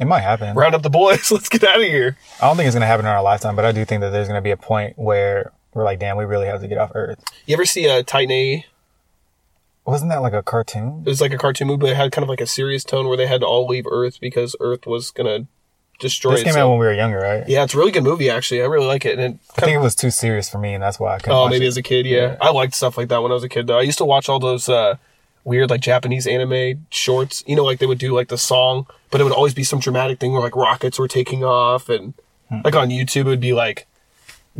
It might happen. Round up the boys, let's get out of here. I don't think it's gonna happen in our lifetime, but I do think that there's gonna be a point where we're like, damn, we really have to get off Earth. You ever see a Titan A? Wasn't that like a cartoon? It was like a cartoon movie, but it had kind of like a serious tone where they had to all leave Earth because Earth was gonna destroy This came itself. out when we were younger, right? yeah, it's a really good movie, actually. I really like it. And it I think it was too serious for me, and that's why I couldn't. Oh, maybe it. as a kid, yeah. I liked stuff like that when I was a kid, though. I used to watch all those, uh, weird like Japanese anime shorts. You know, like they would do like the song, but it would always be some dramatic thing where like rockets were taking off, and like on YouTube it would be like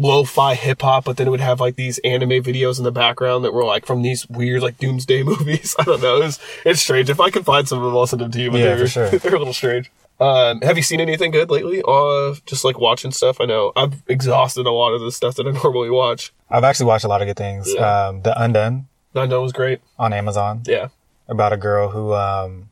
lo-fi hip hop, but then it would have like these anime videos in the background that were like from these weird like doomsday movies. I don't know. It's it's strange. If I can find some of them, I'll send them to you. But Yeah, they're for sure. they're a little strange. Um, have you seen anything good lately? Uh, just like watching stuff. I know I've exhausted a lot of the stuff that I normally watch. I've actually watched a lot of good things. Yeah. Um, The Undone Unknown was great. on Amazon Yeah, about a girl who um,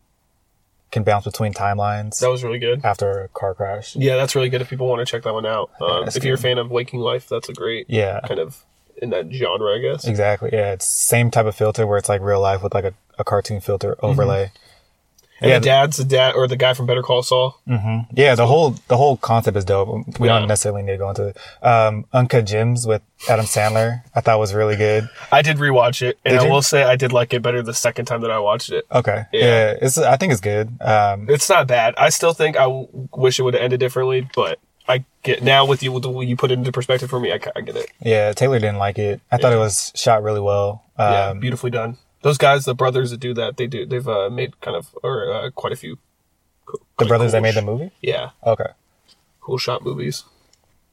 can bounce between timelines that was really good. after a car crash. Yeah, that's really good if people want to check that one out. Um, if you're a fan of Waking Life, that's a great Yeah, kind of in that genre, I guess. exactly. Yeah, it's same type of filter where it's like real life with like a, a cartoon filter overlay. And Yeah. the dad's the dad or the guy from Better Call Saul. Yeah, the whole the whole concept is dope. We Yeah. don't necessarily need to go into it. Um, Uncut Gems with Adam Sandler, I thought was really good. I did rewatch it, and Did I you? will say I did like it better the second time that I watched it. Okay, Yeah. yeah, it's I think it's good. Um, It's not bad. I still think I w- wish it would have ended differently, but I get now with you with the way you put it into perspective for me. I, I get it. yeah, Taylor didn't like it. I thought it was shot really well. Um, yeah, beautifully done. Those guys, the brothers that do that, they do. They've uh, made kind of or uh, quite a few. co- the brothers that cool made the movie. Yeah, Okay, cool shot movies.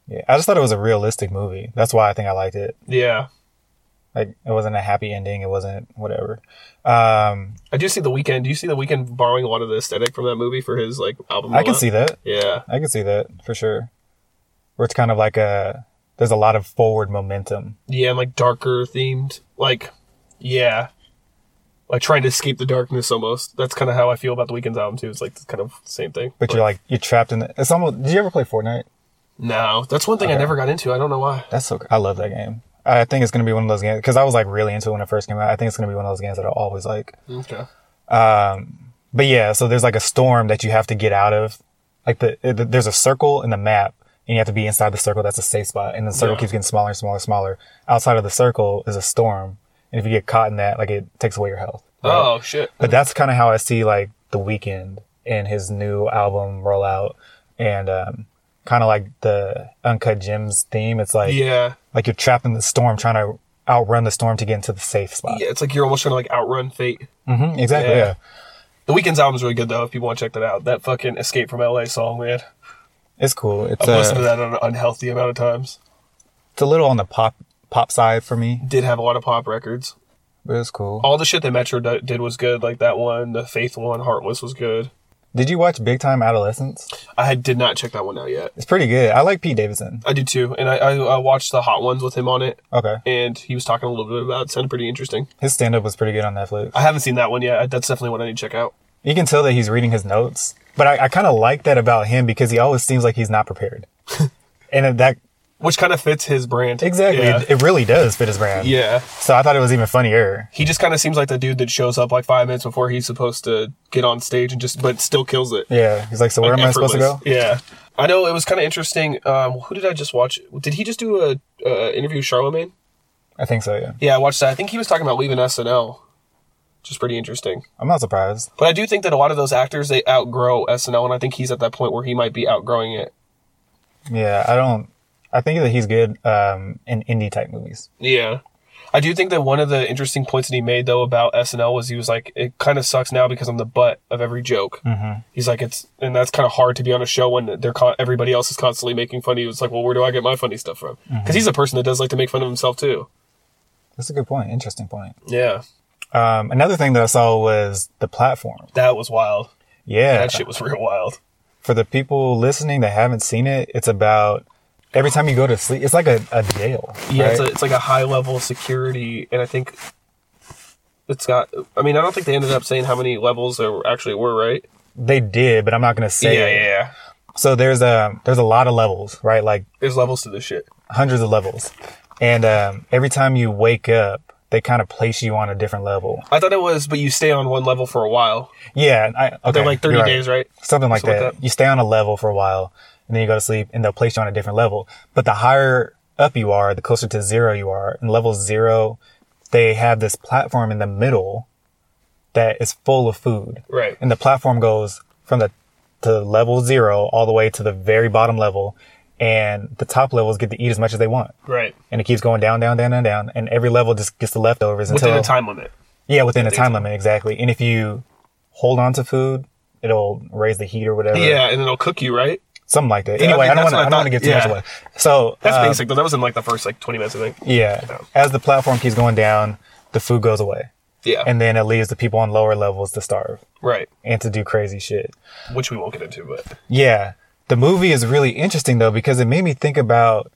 yeah, I just thought it was a realistic movie. That's why I think I liked it. Yeah, Like it wasn't a happy ending. It wasn't whatever. Um, I do see the Weeknd. Do you see the Weeknd borrowing a lot of the aesthetic from that movie for his like album? I can see that. Yeah, I can see that for sure. Where it's kind of like a there's a lot of forward momentum. yeah, and like darker themed. Like, yeah, like trying to escape the darkness almost. That's kind of how I feel about the Weeknd's album too. It's like kind of the same thing. But you're like you're trapped in. The, it's almost. Did you ever play Fortnite? no, that's one thing I never got into. I don't know why. That's so. I love that game. I think it's gonna be one of those games because I was like really into it when it first came out. I think it's gonna be one of those games that I always like. Okay. Um, but yeah, so there's like a storm that you have to get out of. Like the, it, there's a circle in the map, and you have to be inside the circle. That's a safe spot, and the circle Yeah. keeps getting smaller and smaller and smaller. Outside of the circle is a storm, and if you get caught in that, like it takes away your health. right? Oh shit. But that's kind of how I see like the Weeknd and his new album rollout, and um, kind of like the Uncut Gems theme. It's like Yeah. like you're trapped in the storm, trying to outrun the storm to get into the safe spot. Yeah, it's like you're almost trying to like outrun fate. Mm-hmm, exactly. Yeah. Yeah. The Weeknd's album's really good though. If people want to check that out, that fucking "Escape from LA" song, man. it's cool. It's I've uh, listened to that an unhealthy amount of times. it's a little on the pop pop side for me, Did have a lot of pop records. but it's cool. All the shit that Metro d- did was good. Like that one, the Faith one, Heartless was good. Did you watch Big Time Adolescence? I had, did not check that one out yet. It's pretty good. I like Pete Davidson. I do too, and I, I, I watched the Hot Ones with him on it, Okay, and he was talking a little bit about. it. it sounded pretty interesting. his stand up was pretty good on Netflix. I haven't seen that one yet. That's definitely one I need to check out. You can tell that he's reading his notes, but I, I kind of like that about him because he always seems like he's not prepared, and that Which kind of fits his brand. exactly Yeah. it, it really does fit his brand. yeah. So I thought it was even funnier. He just kind of seems like the dude that shows up like five minutes before he's supposed to get on stage and just, but still kills it. Yeah, he's like, so where Like, am I supposed to go? Yeah. I know it was kind of interesting. Um, who did I just watch? Did he just do a uh, interview with Charlemagne? I think so. Yeah, Yeah, I watched that. I think he was talking about leaving SNL, which is pretty interesting. I'm not surprised. But I do think that a lot of those actors they outgrow SNL, and I think he's at that point where he might be outgrowing it. Yeah, I don't. I think that he's good um, in indie type movies. Yeah. I do think that one of the interesting points that he made though about SNL was he was like, it kind of sucks now because I'm the butt of every joke. Mm-hmm. He's like, it's and that's kind of hard to be on a show when they're con- everybody else is constantly making fun of you. It's like, well, where do I get my funny stuff from? Because he's a person that does like to make fun of himself too. That's a good point. Interesting point. Yeah, Um, another thing that I saw was the platform. that was wild. Yeah, That shit was real wild. for the people listening that haven't seen it, it's about every time you go to sleep. It's like a, a jail. Yeah, it's, a, it's like a high level of security, and I think it's got. I mean, I don't think they ended up saying how many levels there actually were, right? they did, but I'm not gonna say. yeah, it. yeah, yeah. So there's a there's a lot of levels, right? Like There's levels to this shit. hundreds of levels, and um, every time you wake up, they kind of place you on a different level. I thought it was, but you stay on one level for a while. Yeah, I, okay, They're like 30 right. days, right? something like Something that. like that. You stay on a level for a while, and then you go to sleep, and they'll place you on a different level. But the higher up you are, the closer to zero you are. And level zero, they have this platform in the middle that is full of food, Right. and the platform goes from the to level zero all the way to the very bottom level, and the top levels get to eat as much as they want, Right. and it keeps going down, down, down, down, down, and every level just gets the leftovers Within until a time limit. Yeah, within a time limit, exactly. And if you hold on to food, it'll raise the heat or whatever. Yeah, and it'll cook you, right? Something like that. Yeah, I Anyway, think I, don't want to. I I don't want to give too thought. much away. So That's uh, basic, though. That was in like the first like 20 minutes, I think. Yeah. As the platform keeps going down, the food goes away, Yeah. and then it leaves the people on lower levels to starve right. and to do crazy shit. Which we won't get into, but Yeah. The movie is really interesting though because it made me think about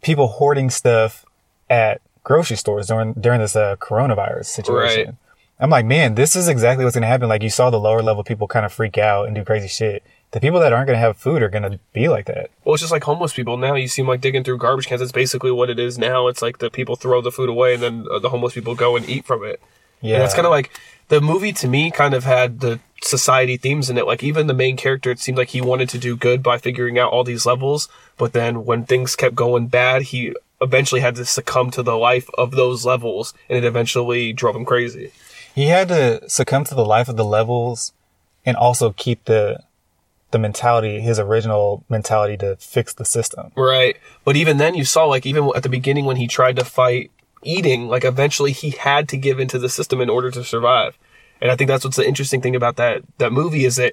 people hoarding stuff at grocery stores during during this uh, coronavirus situation. Right. I'm like, man, this is exactly what's going to happen. Like you saw the lower level people kind of freak out and do crazy shit. The people that aren't going to have food are going to be like that. well, it's just like homeless people now. You seem like digging through garbage cans. It's basically what it is now. It's like the people throw the food away, and then uh, the homeless people go and eat from it. Yeah. And it's kind of like the movie to me kind of had the society themes in it. Like even the main character, it seemed like he wanted to do good by figuring out all these levels, but then when things kept going bad, he eventually had to succumb to the life of those levels, and it eventually drove him crazy. he had to succumb to the life of the levels and also keep the the mentality, his original mentality to fix the system. Right. But even then, you saw like even at the beginning when he tried to fight eating, like eventually he had to give into the system in order to survive. And I think that's what's the interesting thing about that that movie is that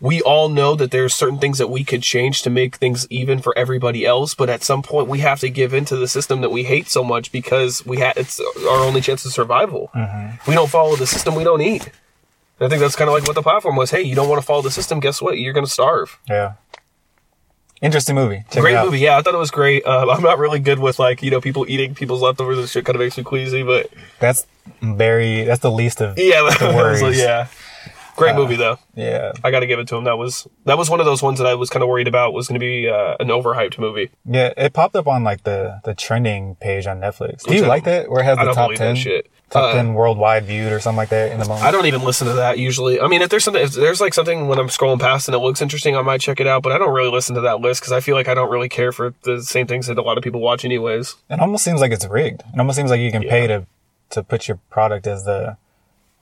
we all know that there's certain things that we could change to make things even for everybody else, but at some point we have to give into the system that we hate so much because we had it's our only chance of survival. Mm-hmm. We don't follow the system, we don't eat. I think that's kind of like what the platform was. Hey, you don't want to follow the system, guess what? You're going to starve. Yeah. Interesting movie. Check great movie. Yeah, I thought it was great. Um, I'm not really good with like you know people eating people's leftovers and shit. Kind of makes me queasy, but That's very. That's the least of. yeah, The worries. yeah. Great movie though. Yeah. I got to give it to him. That was that was one of those ones that I was kind of worried about was going to be uh, an overhyped movie. Yeah. It popped up on like the the trending page on Netflix. Do Which you I like that? Where it has I the top ten shit. Top Uh, worldwide viewed or something like that in the moment. I don't even listen to that usually. I mean, if there's something, if there's like something when I'm scrolling past and it looks interesting, I might check it out. But I don't really listen to that list because I feel like I don't really care for the same things that a lot of people watch, anyways. It almost seems like it's rigged. It almost seems like you can pay to to put your product as the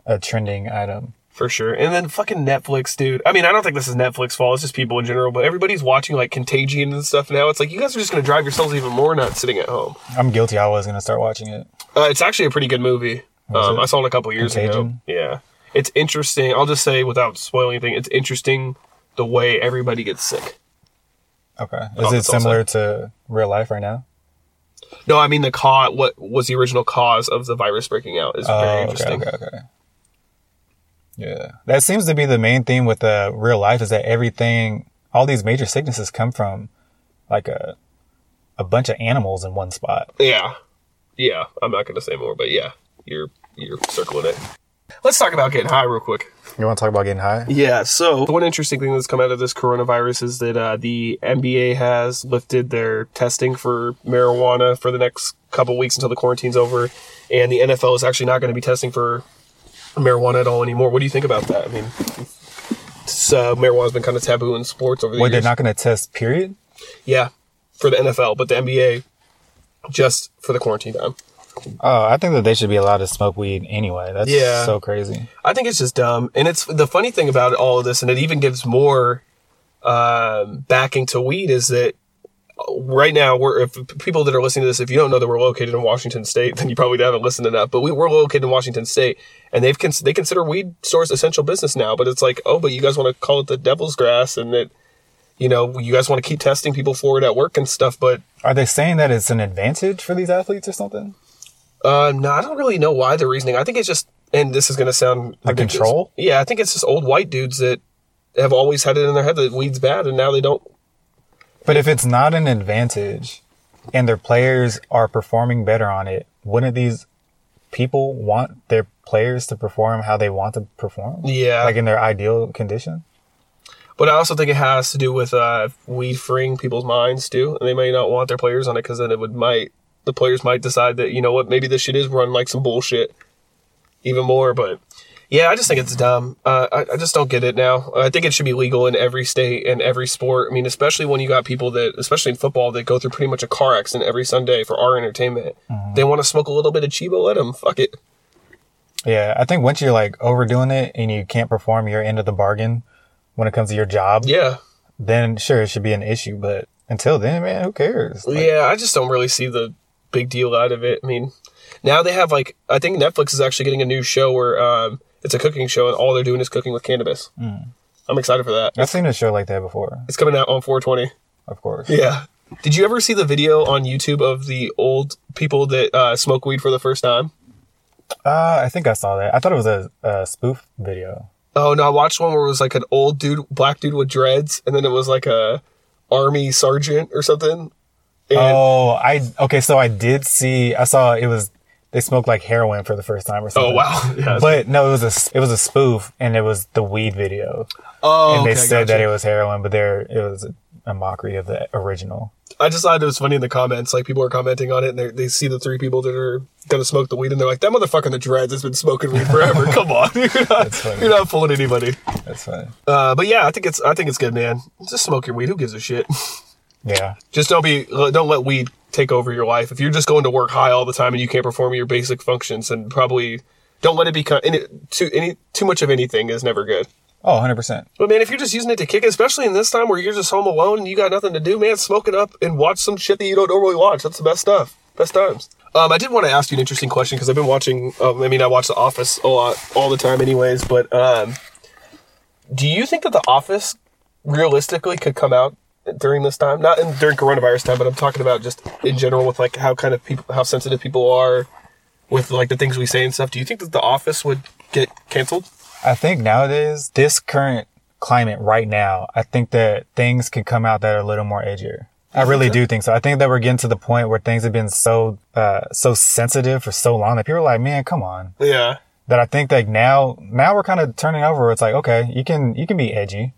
a trending item. For sure. And then fucking Netflix, dude. I mean, I don't think this is Netflix fault. It's just people in general. But everybody's watching like Contagion and stuff now. It's like you guys are just going to drive yourselves even more nuts sitting at home. I'm guilty. I was gonna start watching it. Uh, it's actually a pretty good movie. Um. I saw it a couple years ago. Yeah. It's interesting. I'll just say without spoiling anything, it's interesting the way everybody gets sick. Okay. Is Oh, it that's all similar to real life right now? No, I mean the cause. What was the original cause of the virus breaking out is very Oh, okay, interesting. okay, okay. Yeah, that seems to be the main theme with uh, real life is that everything, all these major sicknesses come from like a a bunch of animals in one spot. Yeah, yeah. I'm not going to say more, but yeah, you're you're circling it. Let's talk about getting high real quick. You want to talk about getting high? Yeah. So one interesting thing that's come out of this coronavirus is that uh, the NBA has lifted their testing for marijuana for the next couple weeks until the quarantine's over, and the NFL is actually not going to be testing for marijuana at all anymore. What do you think about that? I mean, uh, marijuana's been kind of taboo in sports over the years. Wait, they're not going to test. Period. yeah, for the NFL, but the NBA just for the quarantine time. Oh, I think that they should be allowed to smoke weed anyway. That's Yeah. so crazy. I think it's just dumb, and it's the funny thing about all of this, and it even gives more um, backing to weed is that right now we're if people that are listening to this, if you don't know that we're located in Washington State, then you probably haven't listened enough. But we we're located in Washington State, and they've cons- they consider weed stores essential business now. But it's like, oh, but you guys want to call it the devil's grass, and that you know you guys want to keep testing people for it at work and stuff, but. Are they saying that it's an advantage for these athletes or something? Uh, no, I don't really know why the reasoning. I think it's just, and this is going to sound Like control? Yeah, I think it's just old white dudes that have always had it in their head that weed's bad, and now they don't. But if it's not an advantage and their players are performing better on it, wouldn't these people want their players to perform how they want to perform? Yeah. Like in their ideal condition? But I also think it has to do with uh, weed freeing people's minds too, and they may not want their players on it because then it would might the players might decide that you know what maybe this shit is run like some bullshit even more. But yeah, I just think it's dumb. Uh, I, I just don't get it now. I think it should be legal in every state and every sport. I mean, especially when you got people that, especially in football, that go through pretty much a car accident every Sunday for our entertainment. They want to smoke a little bit of Chibo, let them. Fuck it. Yeah. I think once you're like overdoing it and you can't perform your end of the bargain when it comes to your job, Yeah. then sure, it should be an issue. But until then, man, who cares? Like, yeah, I just don't really see the big deal out of it. I mean, now they have like I think Netflix is actually getting a new show where um, it's a cooking show and all they're doing is cooking with cannabis. I'm excited for that. I've seen a show like that before, It's coming out on 420. of course. Yeah. Did you ever see the video on YouTube of the old people that uh, smoke weed for the first time? Uh, I think I saw that. I thought it was a, a spoof video. Oh no, I watched one where it was like an old dude, black dude with dreads, and then it was like a army sergeant or something. And Oh, I okay. So I did see. I saw it was they smoked like heroin for the first time or something. oh wow, yeah. But no, it was a it was a spoof, and it was the weed video, oh, and they okay, said that it was heroin, but there it was a, mockery of the original. I just thought it was funny in the comments. Like people are commenting on it, and they they see the three people that are gonna smoke the weed, and they're like, "That motherfucker in the dreads has been smoking weed forever. Come on, you're not, funny. you're not fooling anybody." That's fine. Uh, but yeah, I think it's I think it's good, man. Just smoke your weed. Who gives a shit? Yeah, just don't be don't let weed take over your life. If you're just going to work high all the time and you can't perform your basic functions, and probably don't let it become any too any too much of anything is never good. oh, 100 percent. But man, if you're just using it to kick especially in this time where you're just home alone and you got nothing to do, man, smoke it up and watch some shit that you don't normally watch. That's the best stuff. Best times. Um, I did want to ask you an interesting question because I've been watching. Um, I mean, I watch The Office a lot, all the time, anyways. But um, do you think that The Office realistically could come out during this time? Not in, during coronavirus time, but I'm talking about just in general with like how kind of people, how sensitive people are with like the things we say and stuff. Do you think that The Office would get canceled? I think nowadays, this current climate right now, I think that things can come out that are a little more edgier. I really do think so. I think that we're getting to the point where things have been so, uh, so sensitive for so long that people are like, man, come on. Yeah. That I think like now, now we're kind of turning over. It's like, okay, you can, you can be edgy.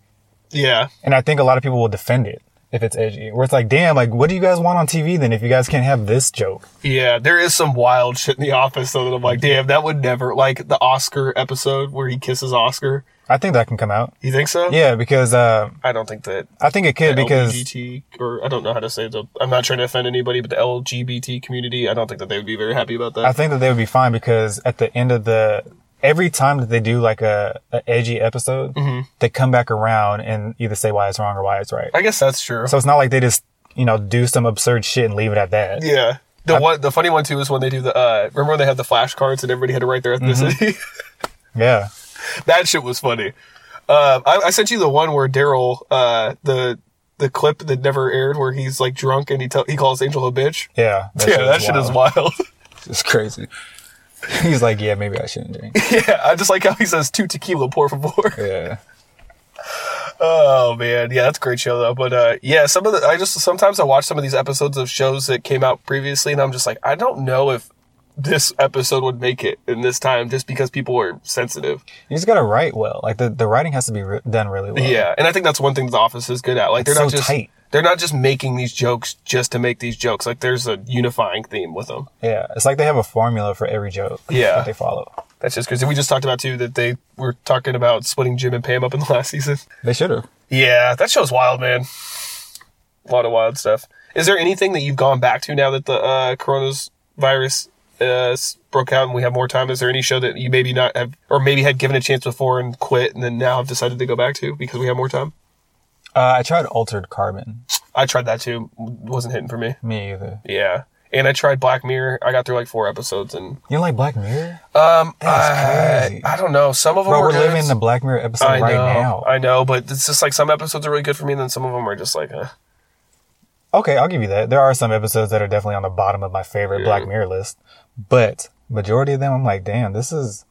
Yeah. And I think a lot of people will defend it if it's edgy. Where it's like, damn, like, what do you guys want on TV then if you guys can't have this joke? Yeah, there is some wild shit in the office though that I'm like, damn, that would never like the Oscar episode where he kisses Oscar. I think that can come out. You think so? Yeah, because, uh, I don't think that I think it could because LGBT or I don't know how to say it. I'm not trying to offend anybody, but the LGBT community, I don't think that they would be very happy about that. I think that they would be fine because at the end of the every time that they do like a, a edgy episode, they come back around and either say why it's wrong or why it's right. I guess that's true. So it's not like they just you know do some absurd shit and leave it at that. yeah. The one, the funny one too is when they do the. uh Remember when they had the flashcards and everybody had to write their ethnicity. Yeah, that shit was funny. Um, I, I sent you the one where Daryl, uh, the the clip that never aired, where he's like drunk and he tell he calls Angel a bitch. yeah, yeah, that shit is wild. It's crazy. He's like, yeah, maybe I shouldn't drink. yeah, I just like how he says two tequila, por favor. Yeah, Oh man, yeah, that's a great show though. But uh, yeah, some of the I just sometimes I watch some of these episodes of shows that came out previously, and I'm just like, I don't know if this episode would make it in this time, just because people were sensitive. you just gotta write well. Like the the writing has to be re- done really well. Yeah, and I think that's one thing The Office is good at. Like they're not so just tight. they're not just making these jokes just to make these jokes. Like there's a unifying theme with them. yeah. It's like they have a formula for every joke. Yeah. that they follow. That's just crazy. We just talked about too that they were talking about splitting Jim and Pam up in the last season. They should have. Yeah, that show's wild, man. A lot of wild stuff. Is there anything that you've gone back to now that the uh, coronavirus uh, broke out and we have more time? Is there any show that you maybe not have, or maybe had given a chance before and quit, and then now have decided to go back to because we have more time? Uh, I tried Altered Carbon. I tried that too. Wasn't hitting for me. Me either. Yeah. And I tried Black Mirror. I got through like four episodes, and You like Black Mirror? um, I. I don't know. Some of them Bro, were living the Black Mirror episode I right know, now. I know, but it's just like some episodes are really good for me, and then some of them are just like, uh, Okay, I'll give you that. There are some episodes that are definitely on the bottom of my favorite Black Mirror list, but majority of them, I'm like, damn, this is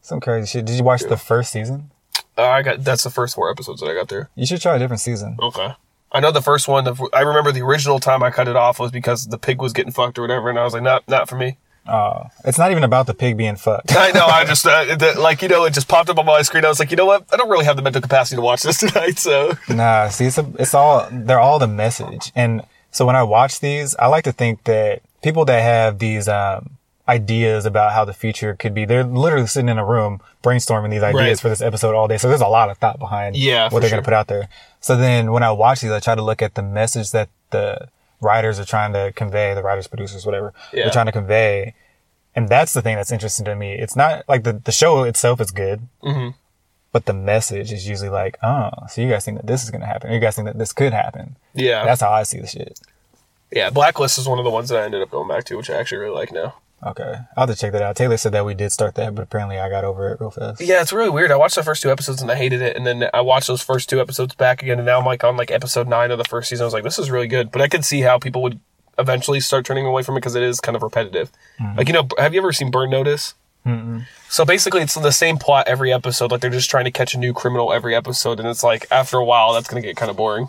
some crazy shit. Did you watch the first season? uh, I got that's the first four episodes that I got through. You should try a different season. Okay. I know the first one. The, I remember the original time I cut it off was because the pig was getting fucked or whatever, and I was like, not not for me. Uh, it's not even about the pig being fucked. I know. I just uh, the, like you know it just popped up on my screen. I was like, you know what? I don't really have the mental capacity to watch this tonight. So nah, see, it's, a, it's all, they're all the message. And so when I watch these, I like to think that people that have these, um, ideas about how the future could be, they're literally sitting in a room brainstorming these ideas Right. for this episode all day. So there's a lot of thought behind Yeah, what they're sure. going to put out there. So then when I watch these, I try to look at the message that the writers are trying to convey, the writers, producers, whatever, Yeah. they're trying to convey. And that's the thing that's interesting to me. It's not like the, the show itself is good. Mm-hmm. But the message is usually like, oh, so you guys think that this is going to happen. Or you guys think that this could happen. yeah, That's how I see the shit. Yeah, Blacklist is one of the ones that I ended up going back to, which I actually really like now. Okay, I'll have to check that out. Taylor said that we did start that, but apparently I got over it real fast. Yeah, it's really weird. I watched the first two episodes and I hated it, and then I watched those first two episodes back again, and now I'm like on like episode nine of the first season. I was like, this is really good, but I could see how people would eventually start turning away from it because it is kind of repetitive. Mm-hmm. Like you know, have you ever seen Burn Notice? So basically, it's the same plot every episode. Like they're just trying to catch a new criminal every episode, and it's like after a while, that's gonna get kind of boring.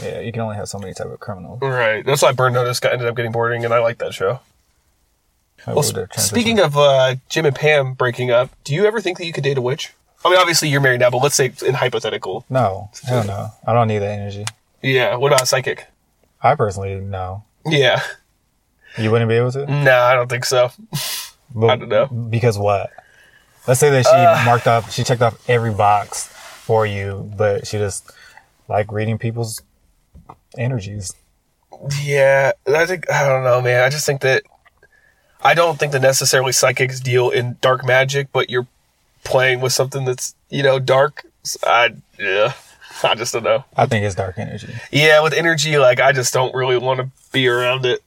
Yeah, you can only have so many type of criminals. Right. That's why Burn Notice got, ended up getting boring, and I like that show. Well, sp- speaking of uh, Jim and Pam breaking up, do you ever think that you could date a witch? I mean, obviously you're married now, but let's say in hypothetical. no, hell no, I don't need that energy. Yeah. What about psychic? I personally no. Yeah. You wouldn't be able to. No, I don't think so. But I don't know. Because what? Let's say that she marked off, she checked off every box for you, but she just like reading people's energies. Yeah, I think I don't know, man. I just think that I don't think that necessarily psychics deal in dark magic, but you're playing with something that's you know dark. So I yeah, I just don't know. I think it's dark energy. Yeah, with energy, like I just don't really want to be around it.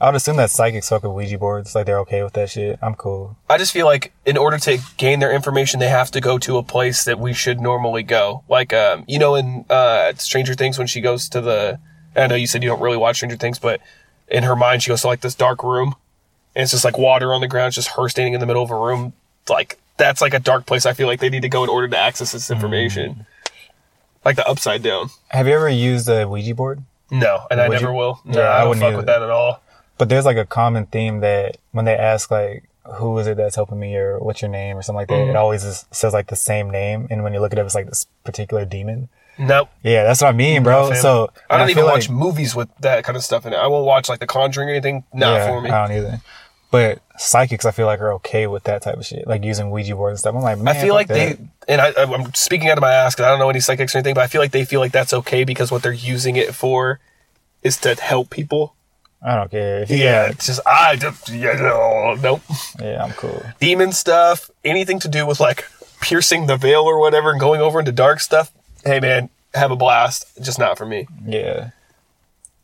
I would assume that psychics fuck with Ouija boards. Like they're okay with that shit. I'm cool. I just feel like in order to gain their information, they have to go to a place that we should normally go. Like, um, you know, in uh, Stranger Things when she goes to the, I know you said you don't really watch Stranger Things, but in her mind she goes to like this dark room, and it's just like water on the ground, it's just her standing in the middle of a room. Like that's like a dark place. I feel like they need to go in order to access this information. Like the upside down. Have you ever used a Ouija board? No, and I never you? will. No, Yeah, I I wouldn't fuck either. with that at all. But there's like a common theme that when they ask like who is it that's helping me or what's your name or something like that, Mm-hmm. it always is, says like the same name, and when you look at it up, it's like this particular demon. Nope. Yeah, that's what I mean, bro. So I don't even watch like- movies with that kind of stuff in it. I won't watch like The Conjuring or anything. Not yeah, for me. I don't either. But psychics, I feel like are okay with that type of shit, like using Ouija boards and stuff. I'm like, man, I feel like they, and I, I'm speaking out of my ass because I don't know any psychics or anything, but I feel like they feel like that's okay because what they're using it for is to help people. I don't care. Yeah, got- it's just I just yeah, no, nope. yeah, I'm cool. Demon stuff, anything to do with like piercing the veil or whatever and going over into dark stuff. Hey man, have a blast. Just not for me. Yeah.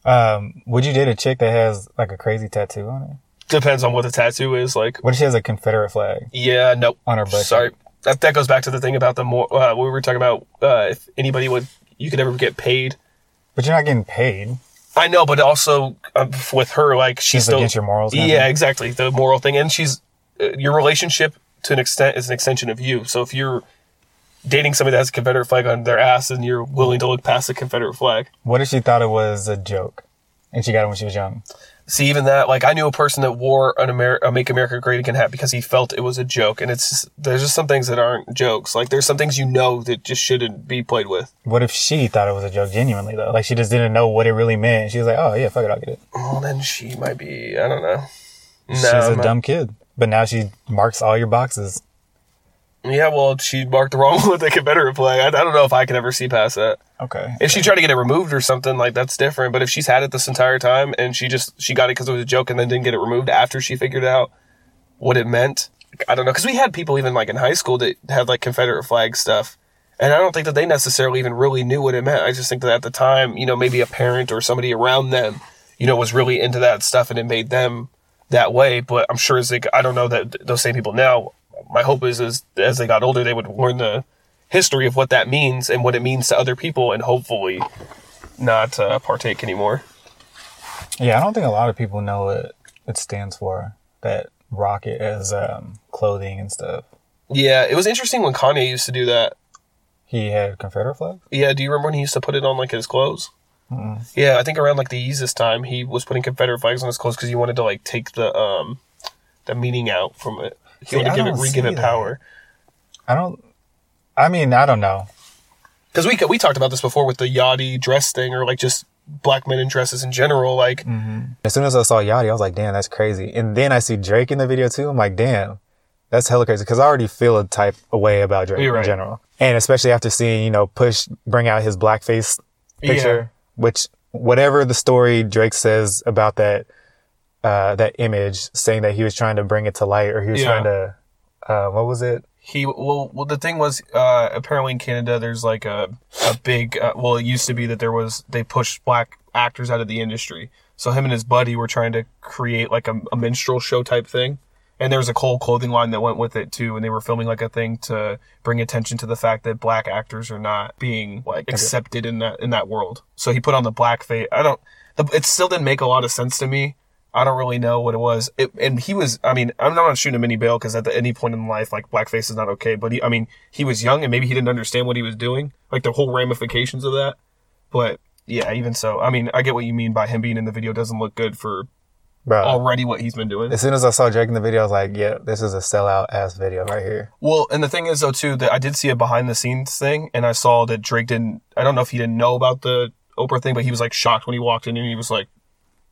Um, would you date a chick that has like a crazy tattoo on it? Depends on what the tattoo is. Like, What if she has a Confederate flag? yeah, nope. On her butt Sorry, that that goes back to the thing about the more uh, we were talking about. Uh, if anybody would, you could ever get paid. But you're not getting paid. I know, but also um, with her, like she's It's still against your morals Yeah, thing? exactly. The moral thing, and she's uh, your relationship to an extent is an extension of you. So if you're dating somebody that has a Confederate flag on their ass, and you're willing to look past the Confederate flag, What if she thought it was a joke, and she got it when she was young? see even that. Like I knew a person that wore an Amer- a "Make America Great Again" hat because he felt it was a joke, and it's just, there's just some things that aren't jokes. Like there's some things you know that just shouldn't be played with. What if she thought it was a joke genuinely though? Like she just didn't know what it really meant. She was like, "Oh yeah, fuck it, I'll get it." Well, then she might be. I don't know. No, She's a I'm not- dumb kid, but now she marks all your boxes. Yeah, well, she marked the wrong one with the Confederate flag. I, I don't know if I could ever see past that. Okay. If she tried to get it removed or something, like that's different. But if she's had it this entire time and she just she got it because it was a joke and then didn't get it removed after she figured out what it meant, I don't know. Because we had people even like in high school that had like Confederate flag stuff, and I don't think that they necessarily even really knew what it meant. I just think that at the time, you know, maybe a parent or somebody around them, you know, was really into that stuff and it made them that way. But I'm sure as they, I don't know that those same people now. My hope is, is as they got older, they would learn the history of what that means and what it means to other people, and hopefully not uh, partake anymore. Yeah, I don't think a lot of people know what it stands for. That rocket as um, clothing and stuff. Yeah, it was interesting when Kanye used to do that. He had Confederate flag. Yeah, do you remember when he used to put it on like his clothes? Yeah, I think around like the Yeezus time, he was putting Confederate flags on his clothes because he wanted to like take the um the meaning out from it. He to give it re-give it power. I don't. I mean, I don't know. Because we we talked about this before with the yachty dress thing, or like just black men in dresses in general. Like, mm-hmm. As soon as I saw Yachty, I was like, damn, that's crazy. And then I see Drake in the video too. I'm like, damn, that's hella crazy. Cause I already feel a type of way about Drake You're in general. And especially after seeing, you know, Push bring out his blackface picture, which whatever the story Drake says about that, uh, that image saying that he was trying to bring it to light or he was Yeah. trying to, uh, what was it? he well well the thing was uh apparently in canada there's like a a big uh, well it used to be that there was they pushed black actors out of the industry So him and his buddy were trying to create like a, a minstrel show type thing. And there was a whole clothing line that went with it too. And they were filming like a thing to bring attention to the fact that black actors are not being like accepted in that, in that world. So he put on the black face. I don't, the, it still didn't make a lot of sense to me. I don't really know what it was. It, and he was, I mean, I'm not shooting him any bail because at the, any point in life, like blackface is not okay. But he, I mean, he was young and maybe he didn't understand what he was doing, like the whole ramifications of that. But yeah, even so, I mean, I get what you mean by him being in the video doesn't look good for Bro, already what he's been doing. as soon as I saw Drake in the video, I was like, yeah, this is a sellout ass video right here. Well, and the thing is though too that I did see a behind the scenes thing, and I saw that Drake didn't. I don't know if he didn't know about the Oprah thing, but he was like shocked when he walked in and he was like,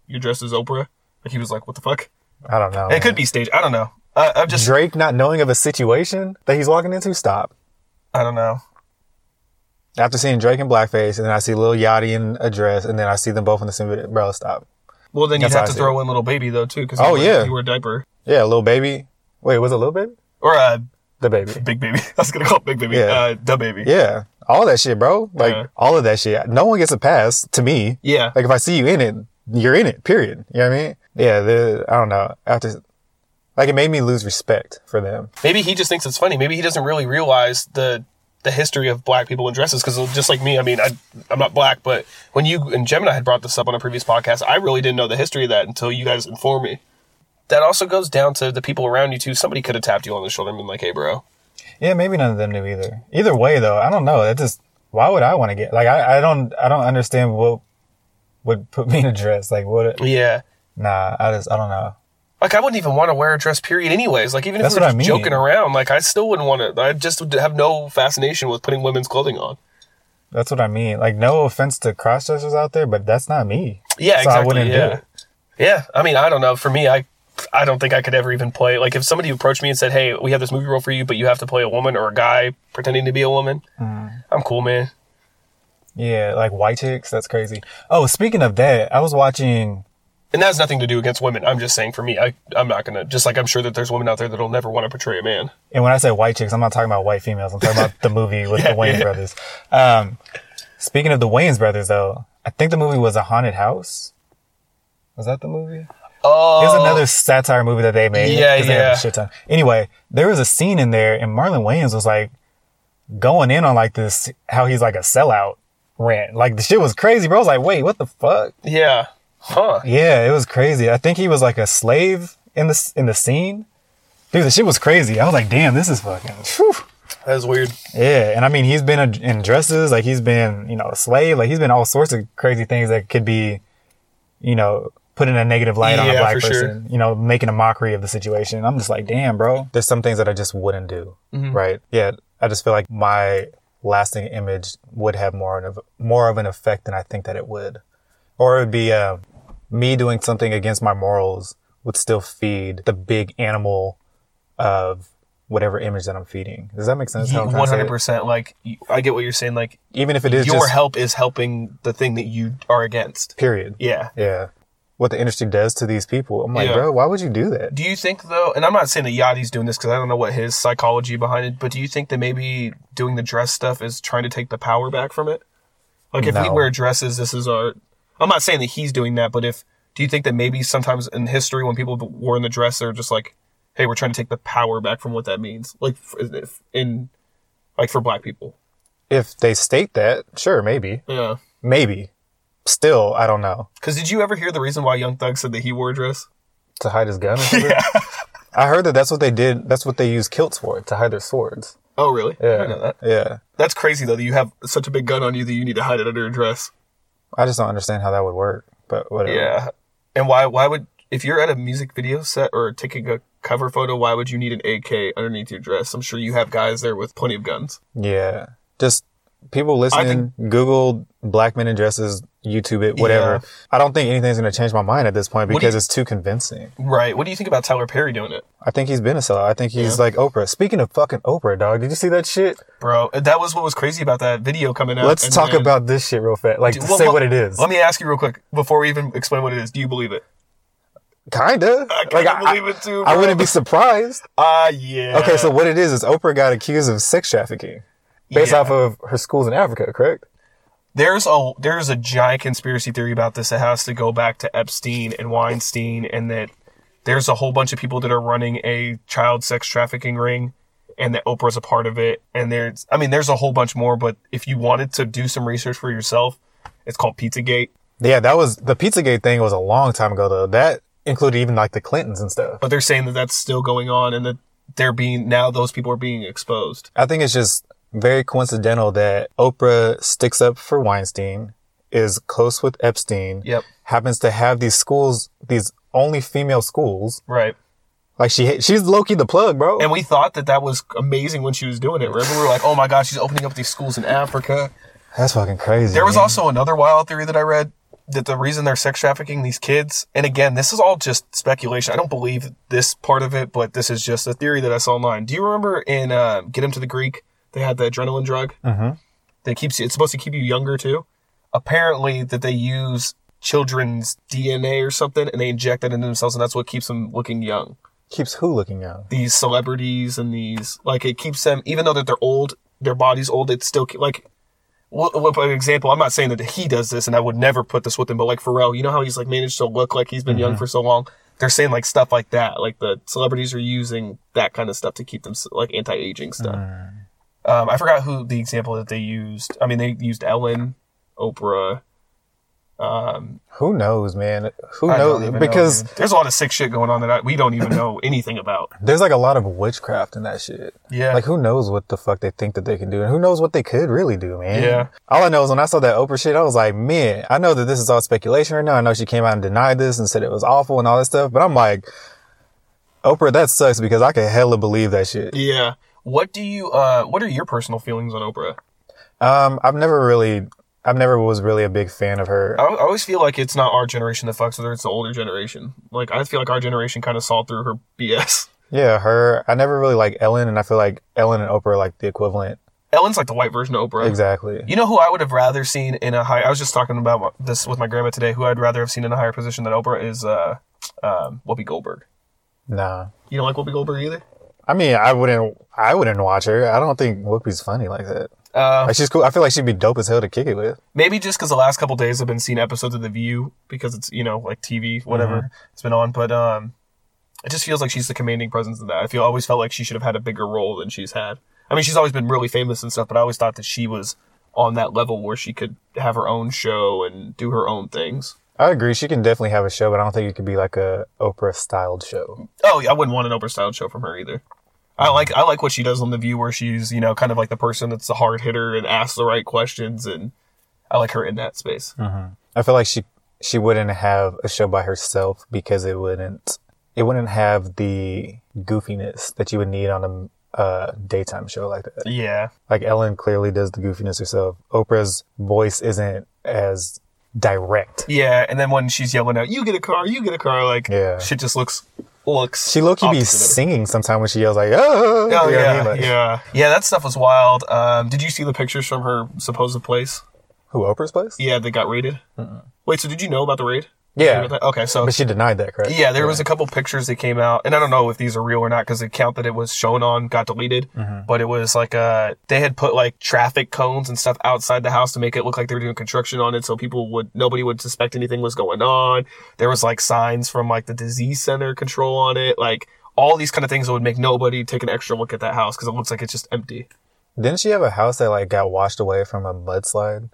"You're dressed as Oprah." Like he was like, "What the fuck?" I don't know. It could be staged. I don't know. I, I'm just. Drake not knowing of a situation that he's walking into. Stop. I don't know. After seeing Drake in blackface, and then I see Lil Yachty in a dress, and then I see them both in the same video. Bro, stop. Well, then you'd That's have to see throw in little baby though too, because Oh, yeah. you wear a diaper Yeah, little baby. Wait, was it little baby? or a DaBaby. big baby. I was gonna call it big baby. Yeah. Uh, DaBaby. Yeah, all that shit, bro. Like Yeah. all of that shit. No one gets a pass to me. Yeah. Like if I see you in it, you're in it. Period. You know what I mean? Yeah. The I don't know. After, like it made me lose respect for them. Maybe he just thinks it's funny. Maybe he doesn't really realize the the history of black people in dresses. Because just like me, I mean, I, I'm not black, but when you and Gemini had brought this up on a previous podcast, I really didn't know the history of that until you guys informed me. That also goes down to the people around you too. Somebody could have tapped you on the shoulder and been like, "Hey, bro." Yeah, maybe none of them knew either. Either way, though, I don't know. That just why would I want to get like I, I don't I don't understand what would put me in a dress. Like what? Yeah. Nah, I just I don't know. Like I wouldn't even want to wear a dress, period. Anyways, like even if That's we were I mean. joking around, like I still wouldn't want to. I just would have no fascination with putting women's clothing on. That's what I mean. Like no offense to cross dressers out there, but that's not me. Yeah, So I exactly. wouldn't do yeah. it. Yeah. I mean, I don't know. For me, I I don't think I could ever even play like if somebody approached me and said, "Hey, we have this movie role for you, but you have to play a woman or a guy pretending to be a woman." Mm. I'm cool, man. Yeah, like white chicks. That's crazy. Oh, speaking of that, I was watching. And that has nothing to do against women. I'm just saying for me, I I'm not gonna just like I'm sure that there's women out there that'll never want to portray a man. And when I say white chicks, I'm not talking about white females. I'm talking about the movie with Yeah, the Wayans yeah. brothers. Um, speaking of the Wayans brothers, though, I think the movie was a haunted house. Was that the movie? Oh, It was another satire movie that they made. Yeah, 'cause they had a yeah. shit ton. Anyway, there was a scene in there, and Marlon Wayans was like going in on like this, how he's like a sellout rant. Like the shit was crazy, bro. I was like, wait, what the fuck? yeah, huh? Yeah, it was crazy. I think he was like a slave in the in the scene. Dude, the shit was crazy. I was like, damn, this is fucking. Whew. That's weird. Yeah, and I mean, he's been a, in dresses, like he's been, you know, a slave, like he's been all sorts of crazy things that could be, you know, put in a negative light on a black for sure. person, you know, making a mockery of the situation. I'm just like, damn, bro. There's some things that I just wouldn't do, Mm-hmm. right? Yeah, I just feel like my lasting image would have more of more of an effect than I think that it would, or it would be uh, me doing something against my morals would still feed the big animal of whatever image that I'm feeding. Does that make sense? how I'm trying One to say it? hundred percent. Like I get what you're saying. Like even if it is your help is helping the thing that you are against. period. Yeah. Yeah. What the industry does to these people. I'm like, Yeah. bro, why would you do that? Do you think though, and I'm not saying that Yachty's doing this because I don't know what his psychology behind it, but do you think that maybe doing the dress stuff is trying to take the power back from it? Like if we wear dresses, this is our. I'm not saying that he's doing that, but if do you think that maybe sometimes in history when people wore in the dress, they're just like, hey, we're trying to take the power back from what that means, like if in like for black people. If they state that, sure, maybe. Yeah. Maybe. Still, I don't know. Because did you ever hear the reason why Young Thug said that he wore a dress? To hide his gun something? I heard that that's what they did. That's what they use kilts for, to hide their swords. Oh, really? Yeah. that. Yeah. That's crazy though that you have such a big gun on you that you need to hide it under a dress. I just don't understand how that would work, but whatever. Yeah. And why why would if you're at a music video set or taking a cover photo, why would you need an AK underneath your dress? I'm sure you have guys there with plenty of guns. Yeah. Just people listening, Google black men in dresses, YouTube it, whatever. Yeah. I don't think anything's going to change my mind at this point because you- it's too convincing. Right. What do you think about Tyler Perry doing it? I think he's been a sellout. I think he's like Oprah. Speaking of fucking Oprah, dog, did you see that shit? Bro, that was what was crazy about that video coming out. Let's talk then- about this shit real fast. Like, Well, say well, what it is. Let me ask you real quick before we even explain what it is. Do you believe it? Kinda. I like, kinda believe it too, I wouldn't be surprised. Ah, yeah. Okay, so what it is is Oprah got accused of sex trafficking based Yeah. off of her schools in Africa, correct? There's a there's a giant conspiracy theory about this that has to go back to Epstein and Weinstein, and that there's a whole bunch of people that are running a child sex trafficking ring, and that Oprah's a part of it. And there's, I mean, there's a whole bunch more. But if you wanted to do some research for yourself, it's called Pizzagate. Yeah, that was the Pizzagate thing was a long time ago though. That included even like the Clintons and stuff. But they're saying that that's still going on, and that they're being now those people are being exposed. I think it's just very coincidental that Oprah sticks up for Weinstein, is close with Epstein, Yep. happens to have these schools, these only female schools. Right. Like she, she's lowkey the plug, bro. And we thought that that was amazing when she was doing it. Remember, we were like, "Oh my god, she's opening up these schools in Africa." That's fucking crazy. There was man. also another wild theory that I read that the reason they're sex trafficking these kids, and again, this is all just speculation. I don't believe this part of it, but this is just a theory that I saw online. Do you remember in uh, Get Him to the Greek, they had the adrenaline drug Mhm. that keeps you, it's supposed to keep you younger too? Apparently, that they use children's DNA or something and they inject that into themselves, and that's what keeps them looking young. keeps who looking young? These celebrities and these, like, it keeps them, even though that they're old, their body's old, it's still, like, well, well, for example, I'm not saying that he does this, and I would never put this with him, but like Pharrell, you know how he's like managed to look like he's been young for so long. They're saying like stuff like that, like the celebrities are using that kind of stuff to keep them like anti-aging stuff. Um, I forgot who the example that they used. I mean, they used Ellen, Oprah. Um, Who knows, man? Who I don't knows? even know, Because dude. there's a lot of sick shit going on that I, we don't even know anything about. there's like a lot of witchcraft in that shit. Yeah, Like who knows what the fuck they think that they can do and who knows what they could really do, man. Yeah. All I know is when I saw that Oprah shit, I was like, man, I know that this is all speculation right now. I know she came out and denied this and said it was awful and all that stuff, but I'm like, Oprah, that sucks because I can hella believe that shit. yeah. What do you? Uh, what are your personal feelings on Oprah? Um, I've never really, I've never was really a big fan of her. I, I always feel like it's not our generation that fucks with her; it's the older generation. Like I feel like our generation kind of saw through her BS. Yeah, her. I never really like Ellen, and I feel like Ellen and Oprah are like the equivalent. Ellen's like the white version of Oprah. Exactly. You know who I would have rather seen in a high? I was just talking about this with my grandma today. Who I'd rather have seen in a higher position than Oprah is uh, um, Whoopi Goldberg. Nah. You don't like Whoopi Goldberg either? I mean, I wouldn't, I wouldn't watch her. I don't think Whoopi's funny like that. Uh, Like she's cool. I feel like she'd be dope as hell to kick it with. maybe just because the last couple days I've been seeing episodes of The View because it's you know like TV whatever it's been on, but um, it just feels like she's the commanding presence in that. I feel always felt like she should have had a bigger role than she's had. I mean, she's always been really famous and stuff, but I always thought that she was on that level where she could have her own show and do her own things. I agree. She can definitely have a show, but I don't think it could be like a Oprah styled show. Oh, yeah, I wouldn't want an Oprah styled show from her either. I like I like what she does on the View, where she's you know kind of like the person that's a hard hitter and asks the right questions, and I like her in that space. I feel like she she wouldn't have a show by herself because it wouldn't it wouldn't have the goofiness that you would need on a uh, daytime show like that. Yeah, Like Ellen clearly does the goofiness herself. Oprah's voice isn't as direct. yeah, and then when she's yelling out, "You get a car, you get a car," like Yeah. shit just looks looks. She low key be opposite of it. singing sometimes when she yells like, "Oh, Oh you know what I yeah, mean? Like, yeah, yeah. That stuff was wild. Um, did you see the pictures from her supposed place? Who Oprah's place? Yeah, they got raided. Wait, so did you know about the raid? Yeah, Okay, so but she denied that, correct? Yeah, there was a couple pictures that came out, and I don't know if these are real or not because the account that it was shown on got deleted. But it was like uh they had put like traffic cones and stuff outside the house to make it look like they were doing construction on it, so people would nobody would suspect anything was going on. There was like signs from like the disease center control on it, like all these kind of things that would make nobody take an extra look at that house because it looks like it's just empty, Didn't she have a house that like got washed away from a mudslide?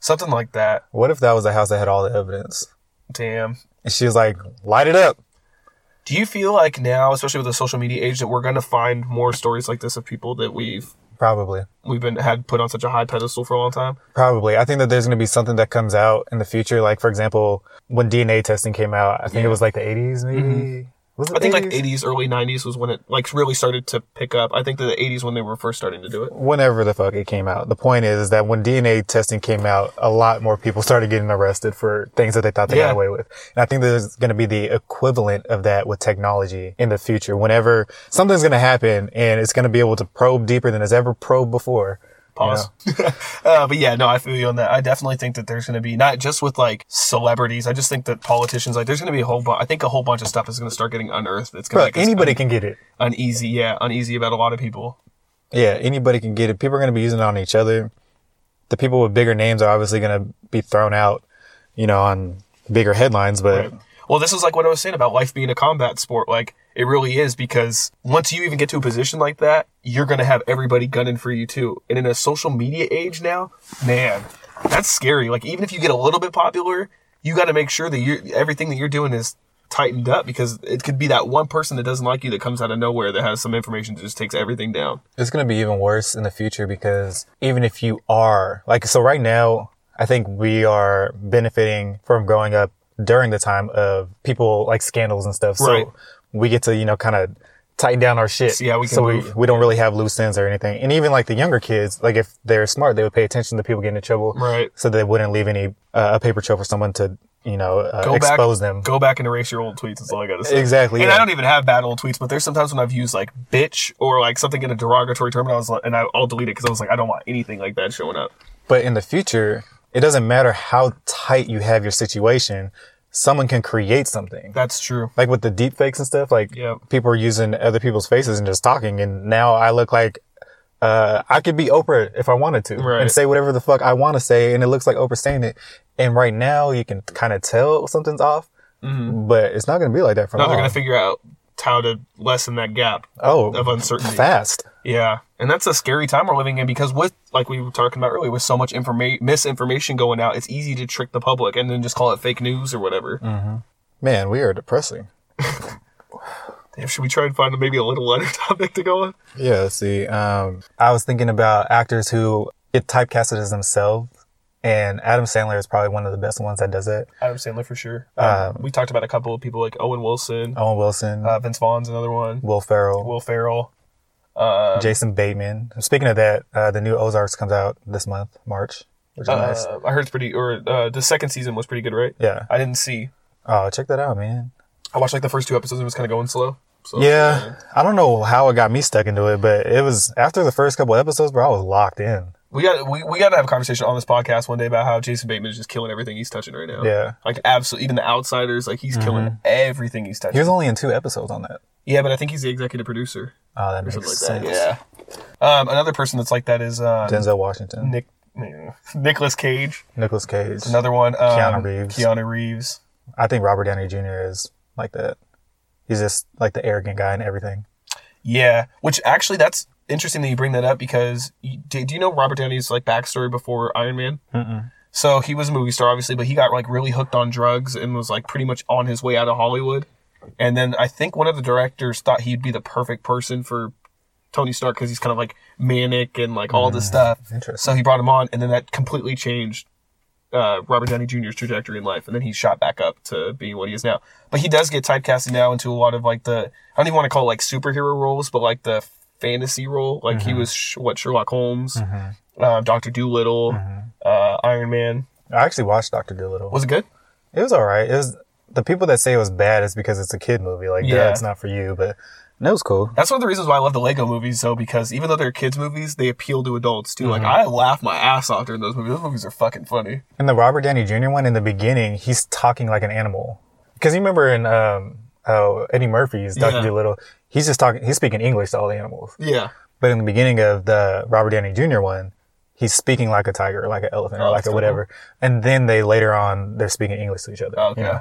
something like that. What if that was the house that had all the evidence? Damn. And she was like, light it up. Do you feel like now, especially with the social media age, that we're gonna find more stories like this of people that we've Probably. we've been had put on such a high pedestal for a long time? Probably. I think that there's going to be something that comes out in the future. Like, for example, when DNA testing came out, I think it was like the 80s, maybe? It I think like 80s? 80s, early 90s was when it like really started to pick up. I think that the 80s when they were first starting to do it. Whenever the fuck it came out. The point is, is that when DNA testing came out, a lot more people started getting arrested for things that they thought they Yeah. got away with. And I think there's going to be the equivalent of that with technology in the future. Whenever something's going to happen and it's going to be able to probe deeper than it's ever probed before. Pause. uh, but yeah, no, I feel you on that. I definitely think that there's going to be not just with like celebrities. I just think that politicians, like, there's going to be a whole bunch. I think a whole bunch of stuff is going to start getting unearthed. It's going to anybody un- can get it. uneasy. Yeah, uneasy about a lot of people. Yeah, anybody can get it. People are going to be using it on each other. the people with bigger names are obviously going to be thrown out, you know, on bigger headlines. But Well, this is like what I was saying about life being a combat sport. Like it really is because once you even get to a position like that, you're gonna have everybody gunning for you too. And in a social media age now, man, that's scary. Like even if you get a little bit popular, you got to make sure that you everything that you're doing is tightened up because it could be that one person that doesn't like you that comes out of nowhere that has some information that just takes everything down. it's going to be even worse in the future because even if you are like, so right now, I think we are benefiting from growing up during the time of people like scandals and stuff. Right. So we get to, you know, kind of tighten down our shit. Yeah, we can so move. we, we don't really have loose ends or anything. And even like the younger kids, like if they're smart, they would pay attention to people getting in trouble. Right. So they wouldn't leave any, uh, a paper trail for someone to, you know, uh, Go expose back, them. Go back and erase your old tweets. That's all I got to say. Exactly, And yeah. I don't even have bad old tweets, but there's sometimes when I've used like bitch or like something in a derogatory term, and I was like, and I'll delete it because I was like, I don't want anything like that showing up. But in the future, it doesn't matter how tight you have your situation. Someone can create something. That's true. like with the deep fakes and stuff, like Yep. people are using other people's faces and just talking. And now I look like, uh, I could be Oprah if I wanted to Right. and say whatever the fuck I want to say. And it looks like Oprah saying it. And right now you can kind of tell something's off, but it's not going to be like that for Now long. they're gonna figure out how to lessen that gap oh, of uncertainty. fast. Yeah, and that's a scary time we're living in because with like we were talking about earlier, with so much informa- misinformation going out, it's easy to trick the public and then just call it fake news or whatever. Mm. Man, we are depressing. Damn, should we try and find maybe a little lighter topic to go on? Yeah, see, um, I was thinking about actors who get typecasted as themselves. And Adam Sandler is probably one of the best ones that does it. Adam Sandler for sure. Um, we talked about a couple of people like Owen Wilson, Owen Wilson, uh, Vince Vaughn's another one, Will Ferrell. Will Ferrell. Uh, Jason Bateman. Speaking of that, uh, the new Ozarks comes out this month, March, which is nice. uh, I heard it's pretty, or uh, the second season was pretty good, right? Yeah. I didn't see. Oh, check that out, man. I watched like the first two episodes and it was kind of going slow. So, Yeah, I don't know how it got me stuck into it, but it was after the first couple episodes, bro. I was locked in. We got we, we got to have a conversation on this podcast one day about how Jason Bateman is just killing everything he's touching right now. Yeah. like absolutely. Even the outsiders, like he's killing everything he's touching. He was only in two episodes on that. yeah, but I think he's the executive producer Oh, that makes like sense. that. Yeah. Um, another person that's like that is uh, Denzel Washington, Nick Nicolas Cage. Nicolas Cage. Another one. Um, Keanu Reeves. Keanu Reeves. I think Robert Downey Jr. is like that. He's just like the arrogant guy and everything. Yeah, which actually that's interesting that you bring that up because you, do, do you know Robert Downey's like backstory before Iron Man? Mm-mm. So he was a movie star, obviously, but he got like really hooked on drugs and was like pretty much on his way out of Hollywood. And then I think one of the directors thought he'd be the perfect person for Tony Stark because he's kind of like manic and like all this stuff. Interesting. So he brought him on, and then that completely changed uh, Robert Downey Jr.'s trajectory in life, and then he shot back up to being what he is now. But he does get typecasted now into a lot of like the I don't even want to call it like superhero roles, but like the fantasy role. Like he was sh- what Sherlock Holmes, uh, Doctor Dolittle, uh, Iron Man. I actually watched Doctor Dolittle. Was it good? It was all right. It was the people that say it was bad is because it's a kid movie. Like, yeah, it's not for you. But no, it was cool. That's one of the reasons why I love the Lego movies, though, because even though they're kids movies, they appeal to adults too. Like I laugh my ass off during those movies. Those movies are fucking funny. In the Robert Downey Jr. one, in the beginning, he's talking like an animal. Because you remember in um, oh, Eddie Murphy's Doctor Yeah. Dolittle, he's just talking. He's speaking English to all the animals. Yeah. But in the beginning of the Robert Downey Jr. one, he's speaking like a tiger, like an elephant, or Oh, like that's a cool. whatever. And then they later on they're speaking English to each other. Okay. You know?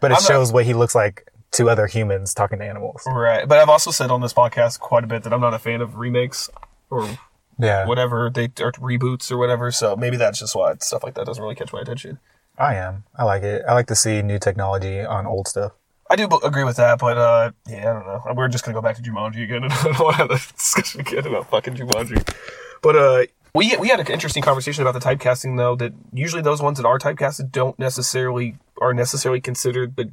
But it I'm not- shows what he looks like to other humans talking to animals. Right. But I've also said on this podcast quite a bit that I'm not a fan of remakes or Yeah, whatever they or reboots or whatever. So maybe that's just why stuff like that doesn't really catch my attention. I am. I like it. I like to see new technology on old stuff. I do b- agree with that, but uh, yeah, I don't know. We're just gonna go back to Jumanji again, and I don't want to have a discussion again about fucking Jumanji. But uh, we we had an interesting conversation about the typecasting though. That usually those ones that are typecasted don't necessarily are necessarily considered the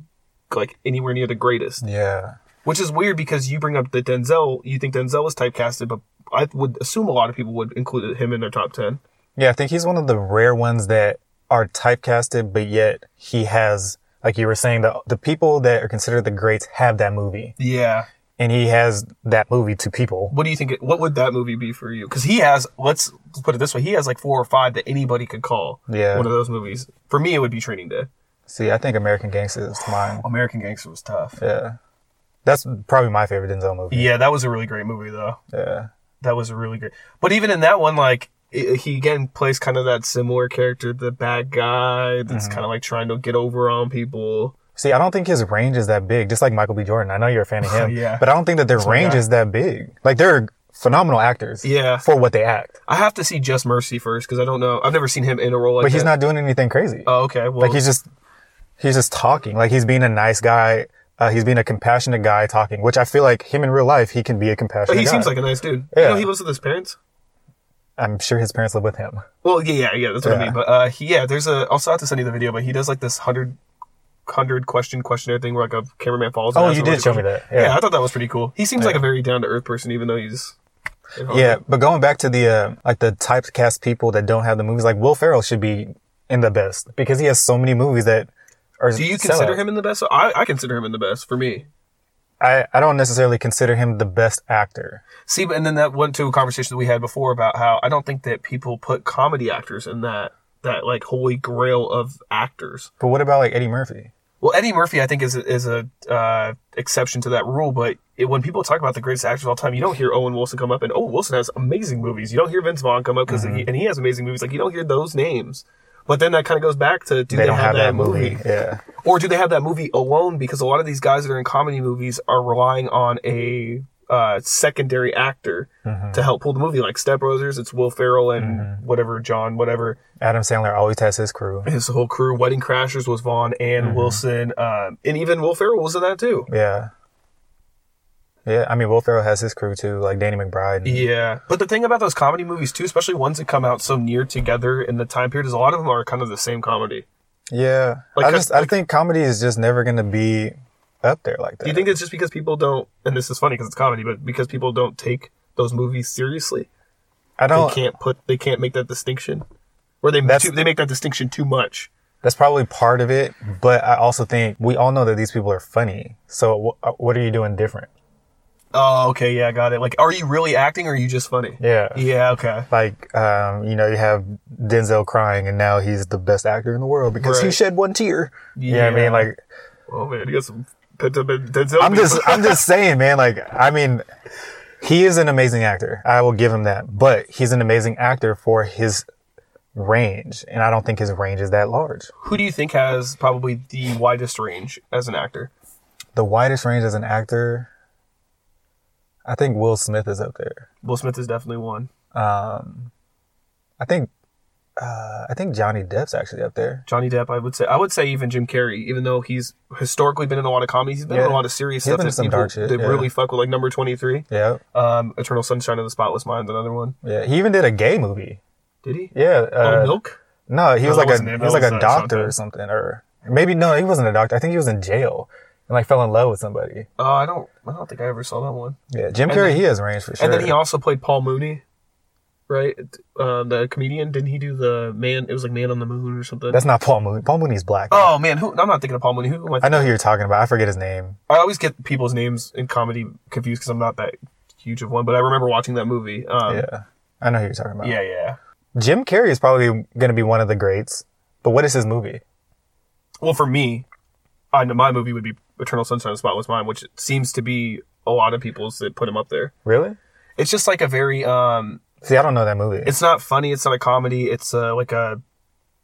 like anywhere near the greatest, Yeah. which is weird because you bring up that Denzel. You think Denzel is typecasted, but I would assume a lot of people would include him in their top ten. Yeah, I think he's one of the rare ones that are typecasted, but yet he has, like you were saying, the the people that are considered the greats have that movie, Yeah. and he has that movie to people. What do you think? It, what would that movie be for you? Because he has, let's put it this way, he has like four or five that anybody could call Yeah. one of those movies. For me, it would be Training Day. See, I think American Gangster is mine. American Gangster was tough. Yeah, that's probably my favorite Denzel movie. Yeah, that was a really great movie though. Yeah, That was a really great. But even in that one, like he again plays kind of that similar character, the bad guy that's Mm-hmm. kind of like trying to get over on people. See, I don't think his range is that big. Just like Michael B. Jordan, I know you're a fan of him, Yeah. but I don't think that their range is that big. Like they're phenomenal actors, Yeah. for what they act. I have to see Just Mercy first because I don't know. I've never seen him in a role like But he's that. not doing anything crazy. Oh, okay. Well, like he's just he's just talking. Like he's being a nice guy. Uh, he's being a compassionate guy talking, which I feel like him in real life, he can be a compassionate. but he guy. seems like a nice dude. Yeah. You know, he lives with his parents. I'm sure his parents live with him. Well, yeah, yeah, yeah. That's what I mean. But uh, he, yeah, there's a. I'll still have to send you the video, but he does like this hundred, hundred question questionnaire thing where like a cameraman falls. Oh, you did show me that. Yeah. Yeah. I thought that was pretty cool. He seems like a very down to earth person, even though he's. Yeah, but going back to the uh, like the typecast people that don't have the movies, like Will Ferrell should be in the best because he has so many movies that are. Do you consider him in the best? I, I consider him in the best for me. I I don't necessarily consider him the best actor. See, and then that went to a conversation that we had before about how I don't think that people put comedy actors in that that like holy grail of actors. But what about like Eddie Murphy? Well, Eddie Murphy, I think, is a, is a uh, exception to that rule. But it, when people talk about the greatest actors of all time, you don't hear Owen Wilson come up, and Owen Wilson has amazing movies. You don't hear Vince Vaughn come up because Mm-hmm. he, and he has amazing movies. Like you don't hear those names. But then that kind of goes back to do they, don't have, that, movie? Yeah. or do they have that movie alone? Because a lot of these guys that are in comedy movies are relying on a uh, secondary actor Mm-hmm. to help pull the movie. Like Step Brothers, it's Will Ferrell and whatever John, whatever Adam Sandler always has his crew. his whole crew. Wedding Crashers was Vaughn and Mm-hmm. Wilson, um, and even Will Ferrell was in that too. Yeah. Yeah, I mean Will Ferrell has his crew too, like Danny McBride. and- Yeah, but the thing about those comedy movies too, especially ones that come out so near together in the time period, is a lot of them are kind of the same comedy. Yeah, Like, I 'cause- just I think comedy is just never gonna be up there like that. Do you think it's just because people don't? And this is funny because it's comedy, but because people don't take those movies seriously, I don't. can't put they can't make that distinction, or they That's- too, they make that distinction too much. That's probably part of it, but I also think we all know that these people are funny. So wh- uh, what are you doing different? Oh, okay, yeah, got it. Like, are you really acting, or are you just funny? Yeah. Yeah, okay. Like, um, you know, you have Denzel crying, and now he's the best actor in the world because he shed one tear. You know I mean? Like, Oh man, you got some. Denzel I'm just, I'm just saying, man. Like, I mean, he is an amazing actor. I will give him that. But he's an amazing actor for his range, and I don't think his range is that large. Who do you think has probably the widest range as an actor? The widest range as an actor, I think Will Smith is up there. Will Smith is definitely one. Um, I think, uh, I think Johnny Depp's actually up there. Johnny Depp, I would say. I would say even Jim Carrey, even though he's historically been in a lot of comedies, he's been in a lot of serious He's stuff that some people dark shit, that yeah. really fuck with, like Number Twenty Three, Yeah, um, Eternal Sunshine of the Spotless Mind, another one. yeah. He even did a gay movie. Did he? Yeah. oh, Uh, Milk. No, he was that like a he was That like a uh, doctor Sean or something, or maybe no, he wasn't a doctor. I think he was in jail and like fell in love with somebody. Uh, I don't. I don't think I ever saw that one. Yeah, Jim Carrey, then- he has range for sure. And then he also played Paul Mooney, right? Um, the comedian. Didn't he do the man? It was like Man on the Moon or something. That's not Paul Mooney. Paul Mooney's black. oh man, who? I'm not thinking of Paul Mooney. Who? I, I know who you're talking about. I forget his name. I always get people's names in comedy confused because I'm not that huge of one. But I remember watching that movie. Um, Yeah, I know who you're talking about. yeah, yeah. Jim Carrey is probably going to be one of the greats. But what is his movie? Well, for me, I know my movie would be Eternal Sunshine of the Spotless Mind, which seems to be a lot of people's that put him up there. Really? It's just like a very um See, I don't know that movie. it's not funny, it's not a comedy, it's uh, like a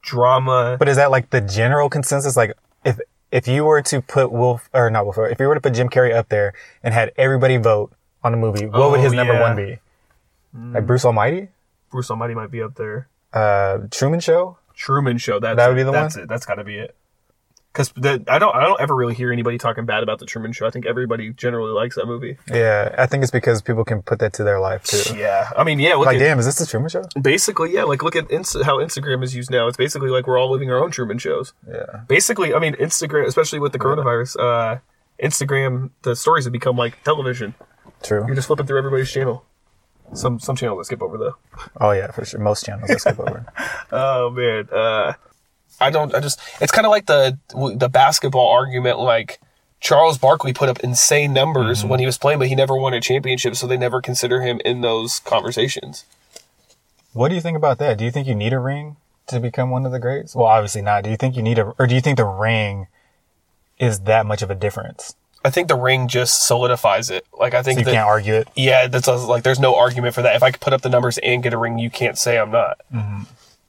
drama. but is that like the general consensus? Like, if if you were to put Wolf or not Wolf, if you were to put Jim Carrey up there and had everybody vote on the movie, what would Oh, his number one be? Like Bruce Almighty, Bruce Almighty might be up there. uh, Truman Show. Truman Show. That's That would it. be the that's one? it. That's got to be it. Because I don't I don't ever really hear anybody talking bad about the Truman Show. I think everybody generally likes that movie. Yeah, I think it's because people can put that to their life too. Yeah, I mean, yeah. Look Like, at, damn, is this the Truman Show? basically, yeah. Like, look at Inst- how Instagram is used now. It's basically like we're all living our own Truman shows. Yeah. basically, I mean, Instagram, especially with the coronavirus, uh, Instagram, the stories have become like television. True. You're just flipping through everybody's channel. Some some channels I skip over though. Oh yeah, for sure. Most channels I skip over. Oh man, uh, I don't. I just. It's kind of like the the basketball argument. Like Charles Barkley put up insane numbers mm-hmm. when he was playing, but he never won a championship, so they never consider him in those conversations. What do you think about that? Do you think you need a ring to become one of the greats? Well, obviously not. Do you think you need a, or do you think the ring is that much of a difference? I think the ring just solidifies it. Like I So think you that can't argue it. yeah, that's like there's no argument for that. If I could put up the numbers and get a ring, you can't say I'm not. Mm-hmm.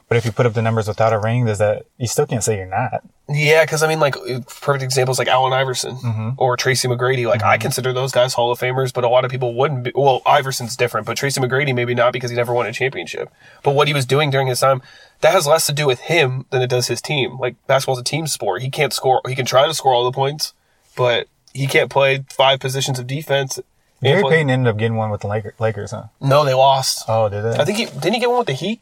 But if you put up the numbers without a ring, does that you still can't say you're not. Yeah, because I mean, like perfect examples like Allen Iverson Mm-hmm. or Tracy McGrady. Like I consider those guys Hall of Famers, but a lot of people wouldn't. Be. Well, Iverson's different, but Tracy McGrady maybe not because he never won a championship. But what he was doing during his time, that has less to do with him than it does his team. Like basketball's a team sport. He can't score. He can try to score all the points, but he can't play five positions of defense. Gary Payton ended up getting one with the Lakers, huh? No, they lost. Oh, did they? I think he didn't he get one with the Heat.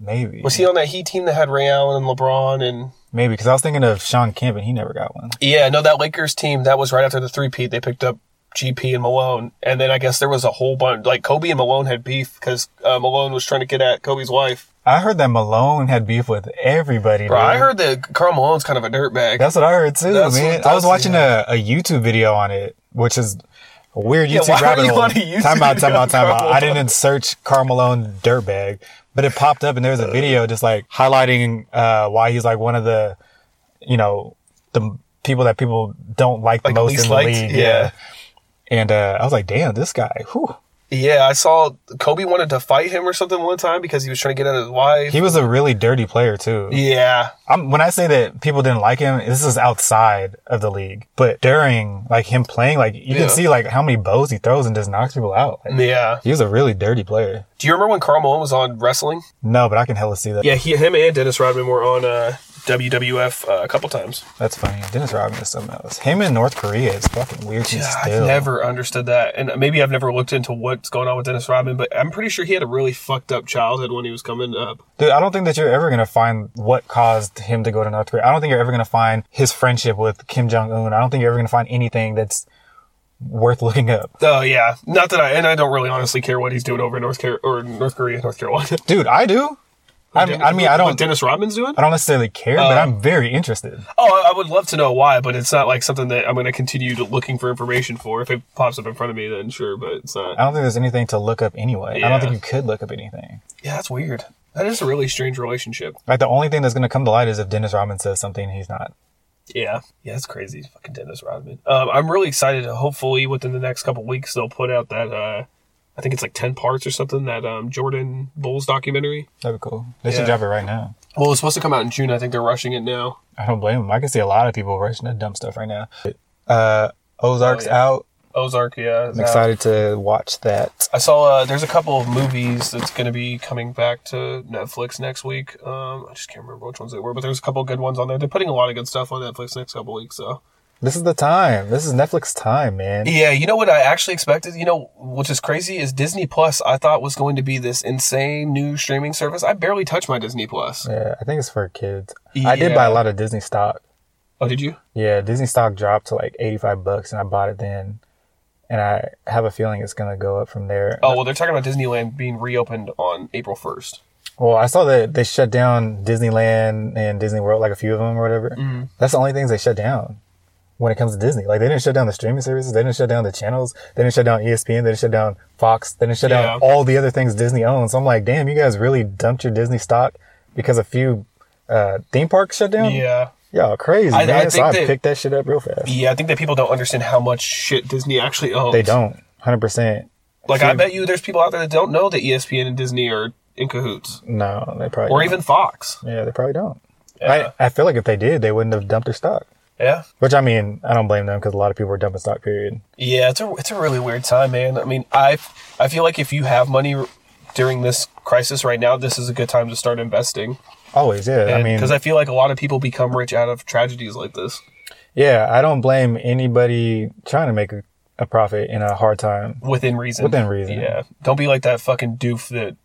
Maybe. Was he on that Heat team that had Ray Allen and LeBron and Maybe because I was thinking of Shawn Kemp and he never got one. Yeah, no, that Lakers team that was right after the three peat. They picked up GP and Malone, and then I guess there was a whole bunch. Like Kobe and Malone had beef because uh, Malone was trying to get at Kobe's wife. I heard that Malone had beef with everybody. Bro, dude. I heard that Karl Malone's kind of a dirtbag. That's what I heard too, That's man. I was watching a, a YouTube video on it, which is a weird Yeah, YouTube are rabbit you hole. YouTube time out, time out, time out. I didn't search Karl Malone dirtbag, but it popped up and there was a video just like highlighting uh, why he's like one of the, you know, the people that people don't like, Like, the most in the liked? league. Yeah. And uh, I was like, damn, this guy, whew. Yeah, I saw Kobe wanted to fight him or something one time because he was trying to get at his wife. He was a really dirty player too. yeah, I'm, when I say that people didn't like him, this is outside of the league. But during like him playing, like you Yeah. can see like how many bows he throws and just knocks people out. Like, yeah. he was a really dirty player. Do you remember when Karl Malone was on wrestling? No, but I can hella see that. Yeah, he, him and Dennis Rodman were on uh, WWF uh, a couple times. That's funny. Dennis Rodman is something else. Him in North Korea is fucking weird to Yeah, still. I've never understood that, and maybe I've never looked into what's going on with Dennis Rodman, but I'm pretty sure he had a really fucked up childhood when he was coming up. Dude, I don't think that you're ever gonna find what caused him to go to North Korea. I don't think you're ever gonna find his friendship with Kim Jong Un. I don't think you're ever gonna find anything that's worth looking up. Oh yeah, not that I and I don't really honestly care what he's doing over in North Car- or North Korea, North Carolina. Dude, I do. I mean, I mean, I What don't. Dennis Rodman's doing. I don't necessarily care, but Um, I'm very interested. Oh, I would love to know why, but it's not like something that I'm going to continue to looking for information for. If it pops up in front of me, then sure, but it's not. I don't think there's anything to look up anyway. I don't Yeah. think you could look up anything. Yeah, that's weird. That is a really strange relationship. Like the only thing that's going to come to light is if Dennis Rodman says something he's not. Yeah, yeah, it's crazy. Fucking Dennis Rodman. Um, I'm really excited. To hopefully, within the next couple weeks, they'll put out that. Uh, I think it's like ten parts or something. That um, Jordan Bulls documentary. That'd be cool. They Yeah. should drop it right now. Well, it's supposed to come out in June. I think they're rushing it now. I don't blame them. I can see a lot of people rushing to dump stuff right now. Uh, Ozark's Oh, yeah. out. Ozark, yeah. I'm out. excited to watch that. I saw uh, there's a couple of movies that's going to be coming back to Netflix next week. Um, I just can't remember which ones they were, but there's a couple good ones on there. They're putting a lot of good stuff on Netflix next couple weeks. So This is the time. This is Netflix time, man. yeah, you know what I actually expected. You know, which is crazy is Disney Plus. I thought was going to be this insane new streaming service. I barely touch my Disney Plus. Yeah, I think it's for kids. I did buy a lot of Disney stock. Oh, did you? Yeah, Disney stock dropped to like 85 bucks and I bought it then. And I have a feeling it's going to go up from there. Oh well, they're talking about Disneyland being reopened on April first. Well, I saw that they shut down Disneyland and Disney World, like a few of them or whatever. Mm-hmm. That's the only things they shut down when it comes to Disney. Like they didn't shut down the streaming services, they didn't shut down the channels, they didn't shut down ESPN, they didn't shut down Fox, they didn't shut Yeah. down all the other things Disney owns. So I'm like, damn, you guys really dumped your Disney stock because a few uh, theme parks shut down. Yeah. Y'all crazy, I- I man. so I that- picked that shit up real fast. Yeah, I think that people don't understand how much shit Disney actually owns. They don't, hundred percent. Like, I bet you there's people out there that don't know that ESPN and Disney are in cahoots, No, they probably or don't. even Fox. yeah, they probably don't. Yeah. I, I feel like if they did, they wouldn't have dumped their stock. Yeah, Which I mean, I don't blame them because a lot of people were dumping stock. Period. yeah. It's a it's a really weird time, man. I mean, I I feel like if you have money during this crisis right now, this is a good time to start investing. Always, yeah. I mean, because I feel like a lot of people become rich out of tragedies like this. yeah, I don't blame anybody trying to make a, a profit in a hard time. Within reason. Within reason. Yeah. Don't be like that fucking doof that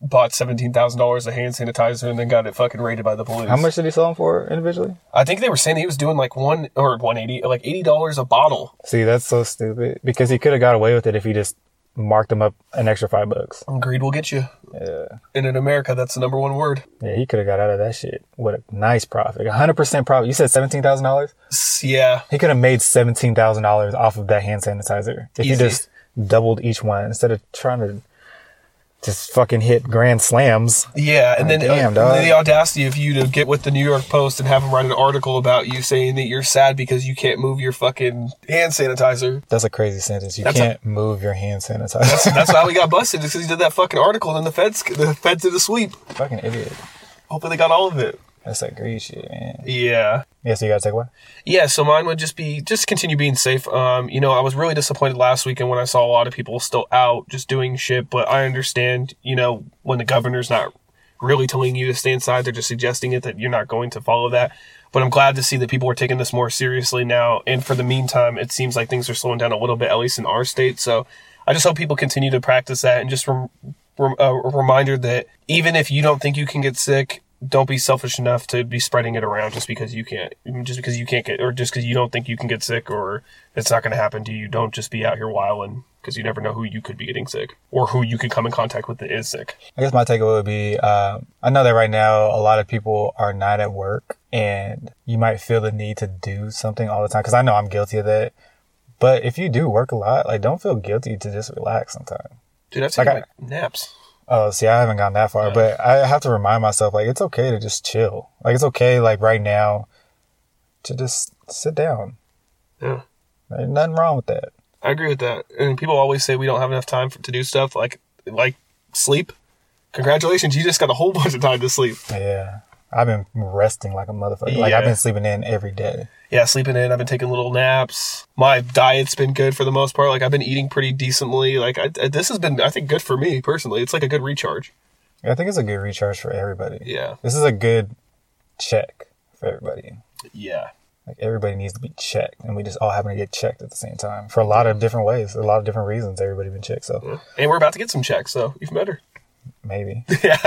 bought seventeen thousand dollars of hand sanitizer and then got it fucking raided by the police. How much did he sell them for individually? I think they were saying he was doing like one or one eighty, like eighty dollars a bottle. See, that's so stupid because he could have got away with it if he just marked them up an extra five bucks. Greed will get you. Yeah, And in America, that's the number one word. yeah, he could have got out of that shit with a nice profit, hundred percent profit. You said seventeen thousand dollars. Yeah. He could have made seventeen thousand dollars off of that hand sanitizer if he just doubled each one instead of trying to just fucking hit grand slams. Yeah, and then, Damn, uh, and then the audacity of you to get with the New York Post and have them write an article about you saying that you're sad because you can't move your fucking hand sanitizer. That's a crazy sentence. You That's can't move your hand sanitizer. That's why we got busted, because he did that fucking article, and then the feds, the feds did a sweep. fucking idiot. Hopefully, they got all of it. That's that great shit, man. Yeah. Yeah, so you gotta take one. Yeah, so mine would just be just continue being safe. Um, you know, I was really disappointed last weekend when I saw a lot of people still out just doing shit, but I understand, you know, when the governor's not really telling you to stay inside, they're just suggesting it that you're not going to follow that. But I'm glad to see that people are taking this more seriously now. And for the meantime, it seems like things are slowing down a little bit, at least in our state. So I just hope people continue to practice that and just rem- rem- uh, a reminder that even if you don't think you can get sick, don't be selfish enough to be spreading it around just because you can't, just because you can't get, or just because you don't think you can get sick or it's not going to happen to you. Don't just be out here wilding because you never know who you could be getting sick or who you could come in contact with that is sick. I guess my takeaway would be um, I know that right now a lot of people are not at work and you might feel the need to do something all the time because I know I'm guilty of that. But if you do work a lot, like don't feel guilty to just relax sometimes. Dude, I've Like taken I- like naps. Oh, see, I haven't gone that far, but I have to remind myself like it's okay to just chill. Like it's okay, like right now, to just sit down. Yeah. There's nothing wrong with that. I agree with that. And people always say we don't have enough time for, to do stuff like like sleep. Congratulations, you just got a whole bunch of time to sleep. Yeah, I've been resting like a motherfucker. Like Yeah. I've been sleeping in every day. Yeah, sleeping in. I've been taking little naps. My diet's been good for the most part. Like I've been eating pretty decently. Like I, this has been, I think, good for me personally. It's like a good recharge. I think it's a good recharge for everybody. Yeah, This is a good check for everybody. yeah, Like everybody needs to be checked, and we just all happen to get checked at the same time for a lot of different ways, a lot of different reasons. Everybody been checked, so and we're about to get some checks, so even better. maybe. yeah.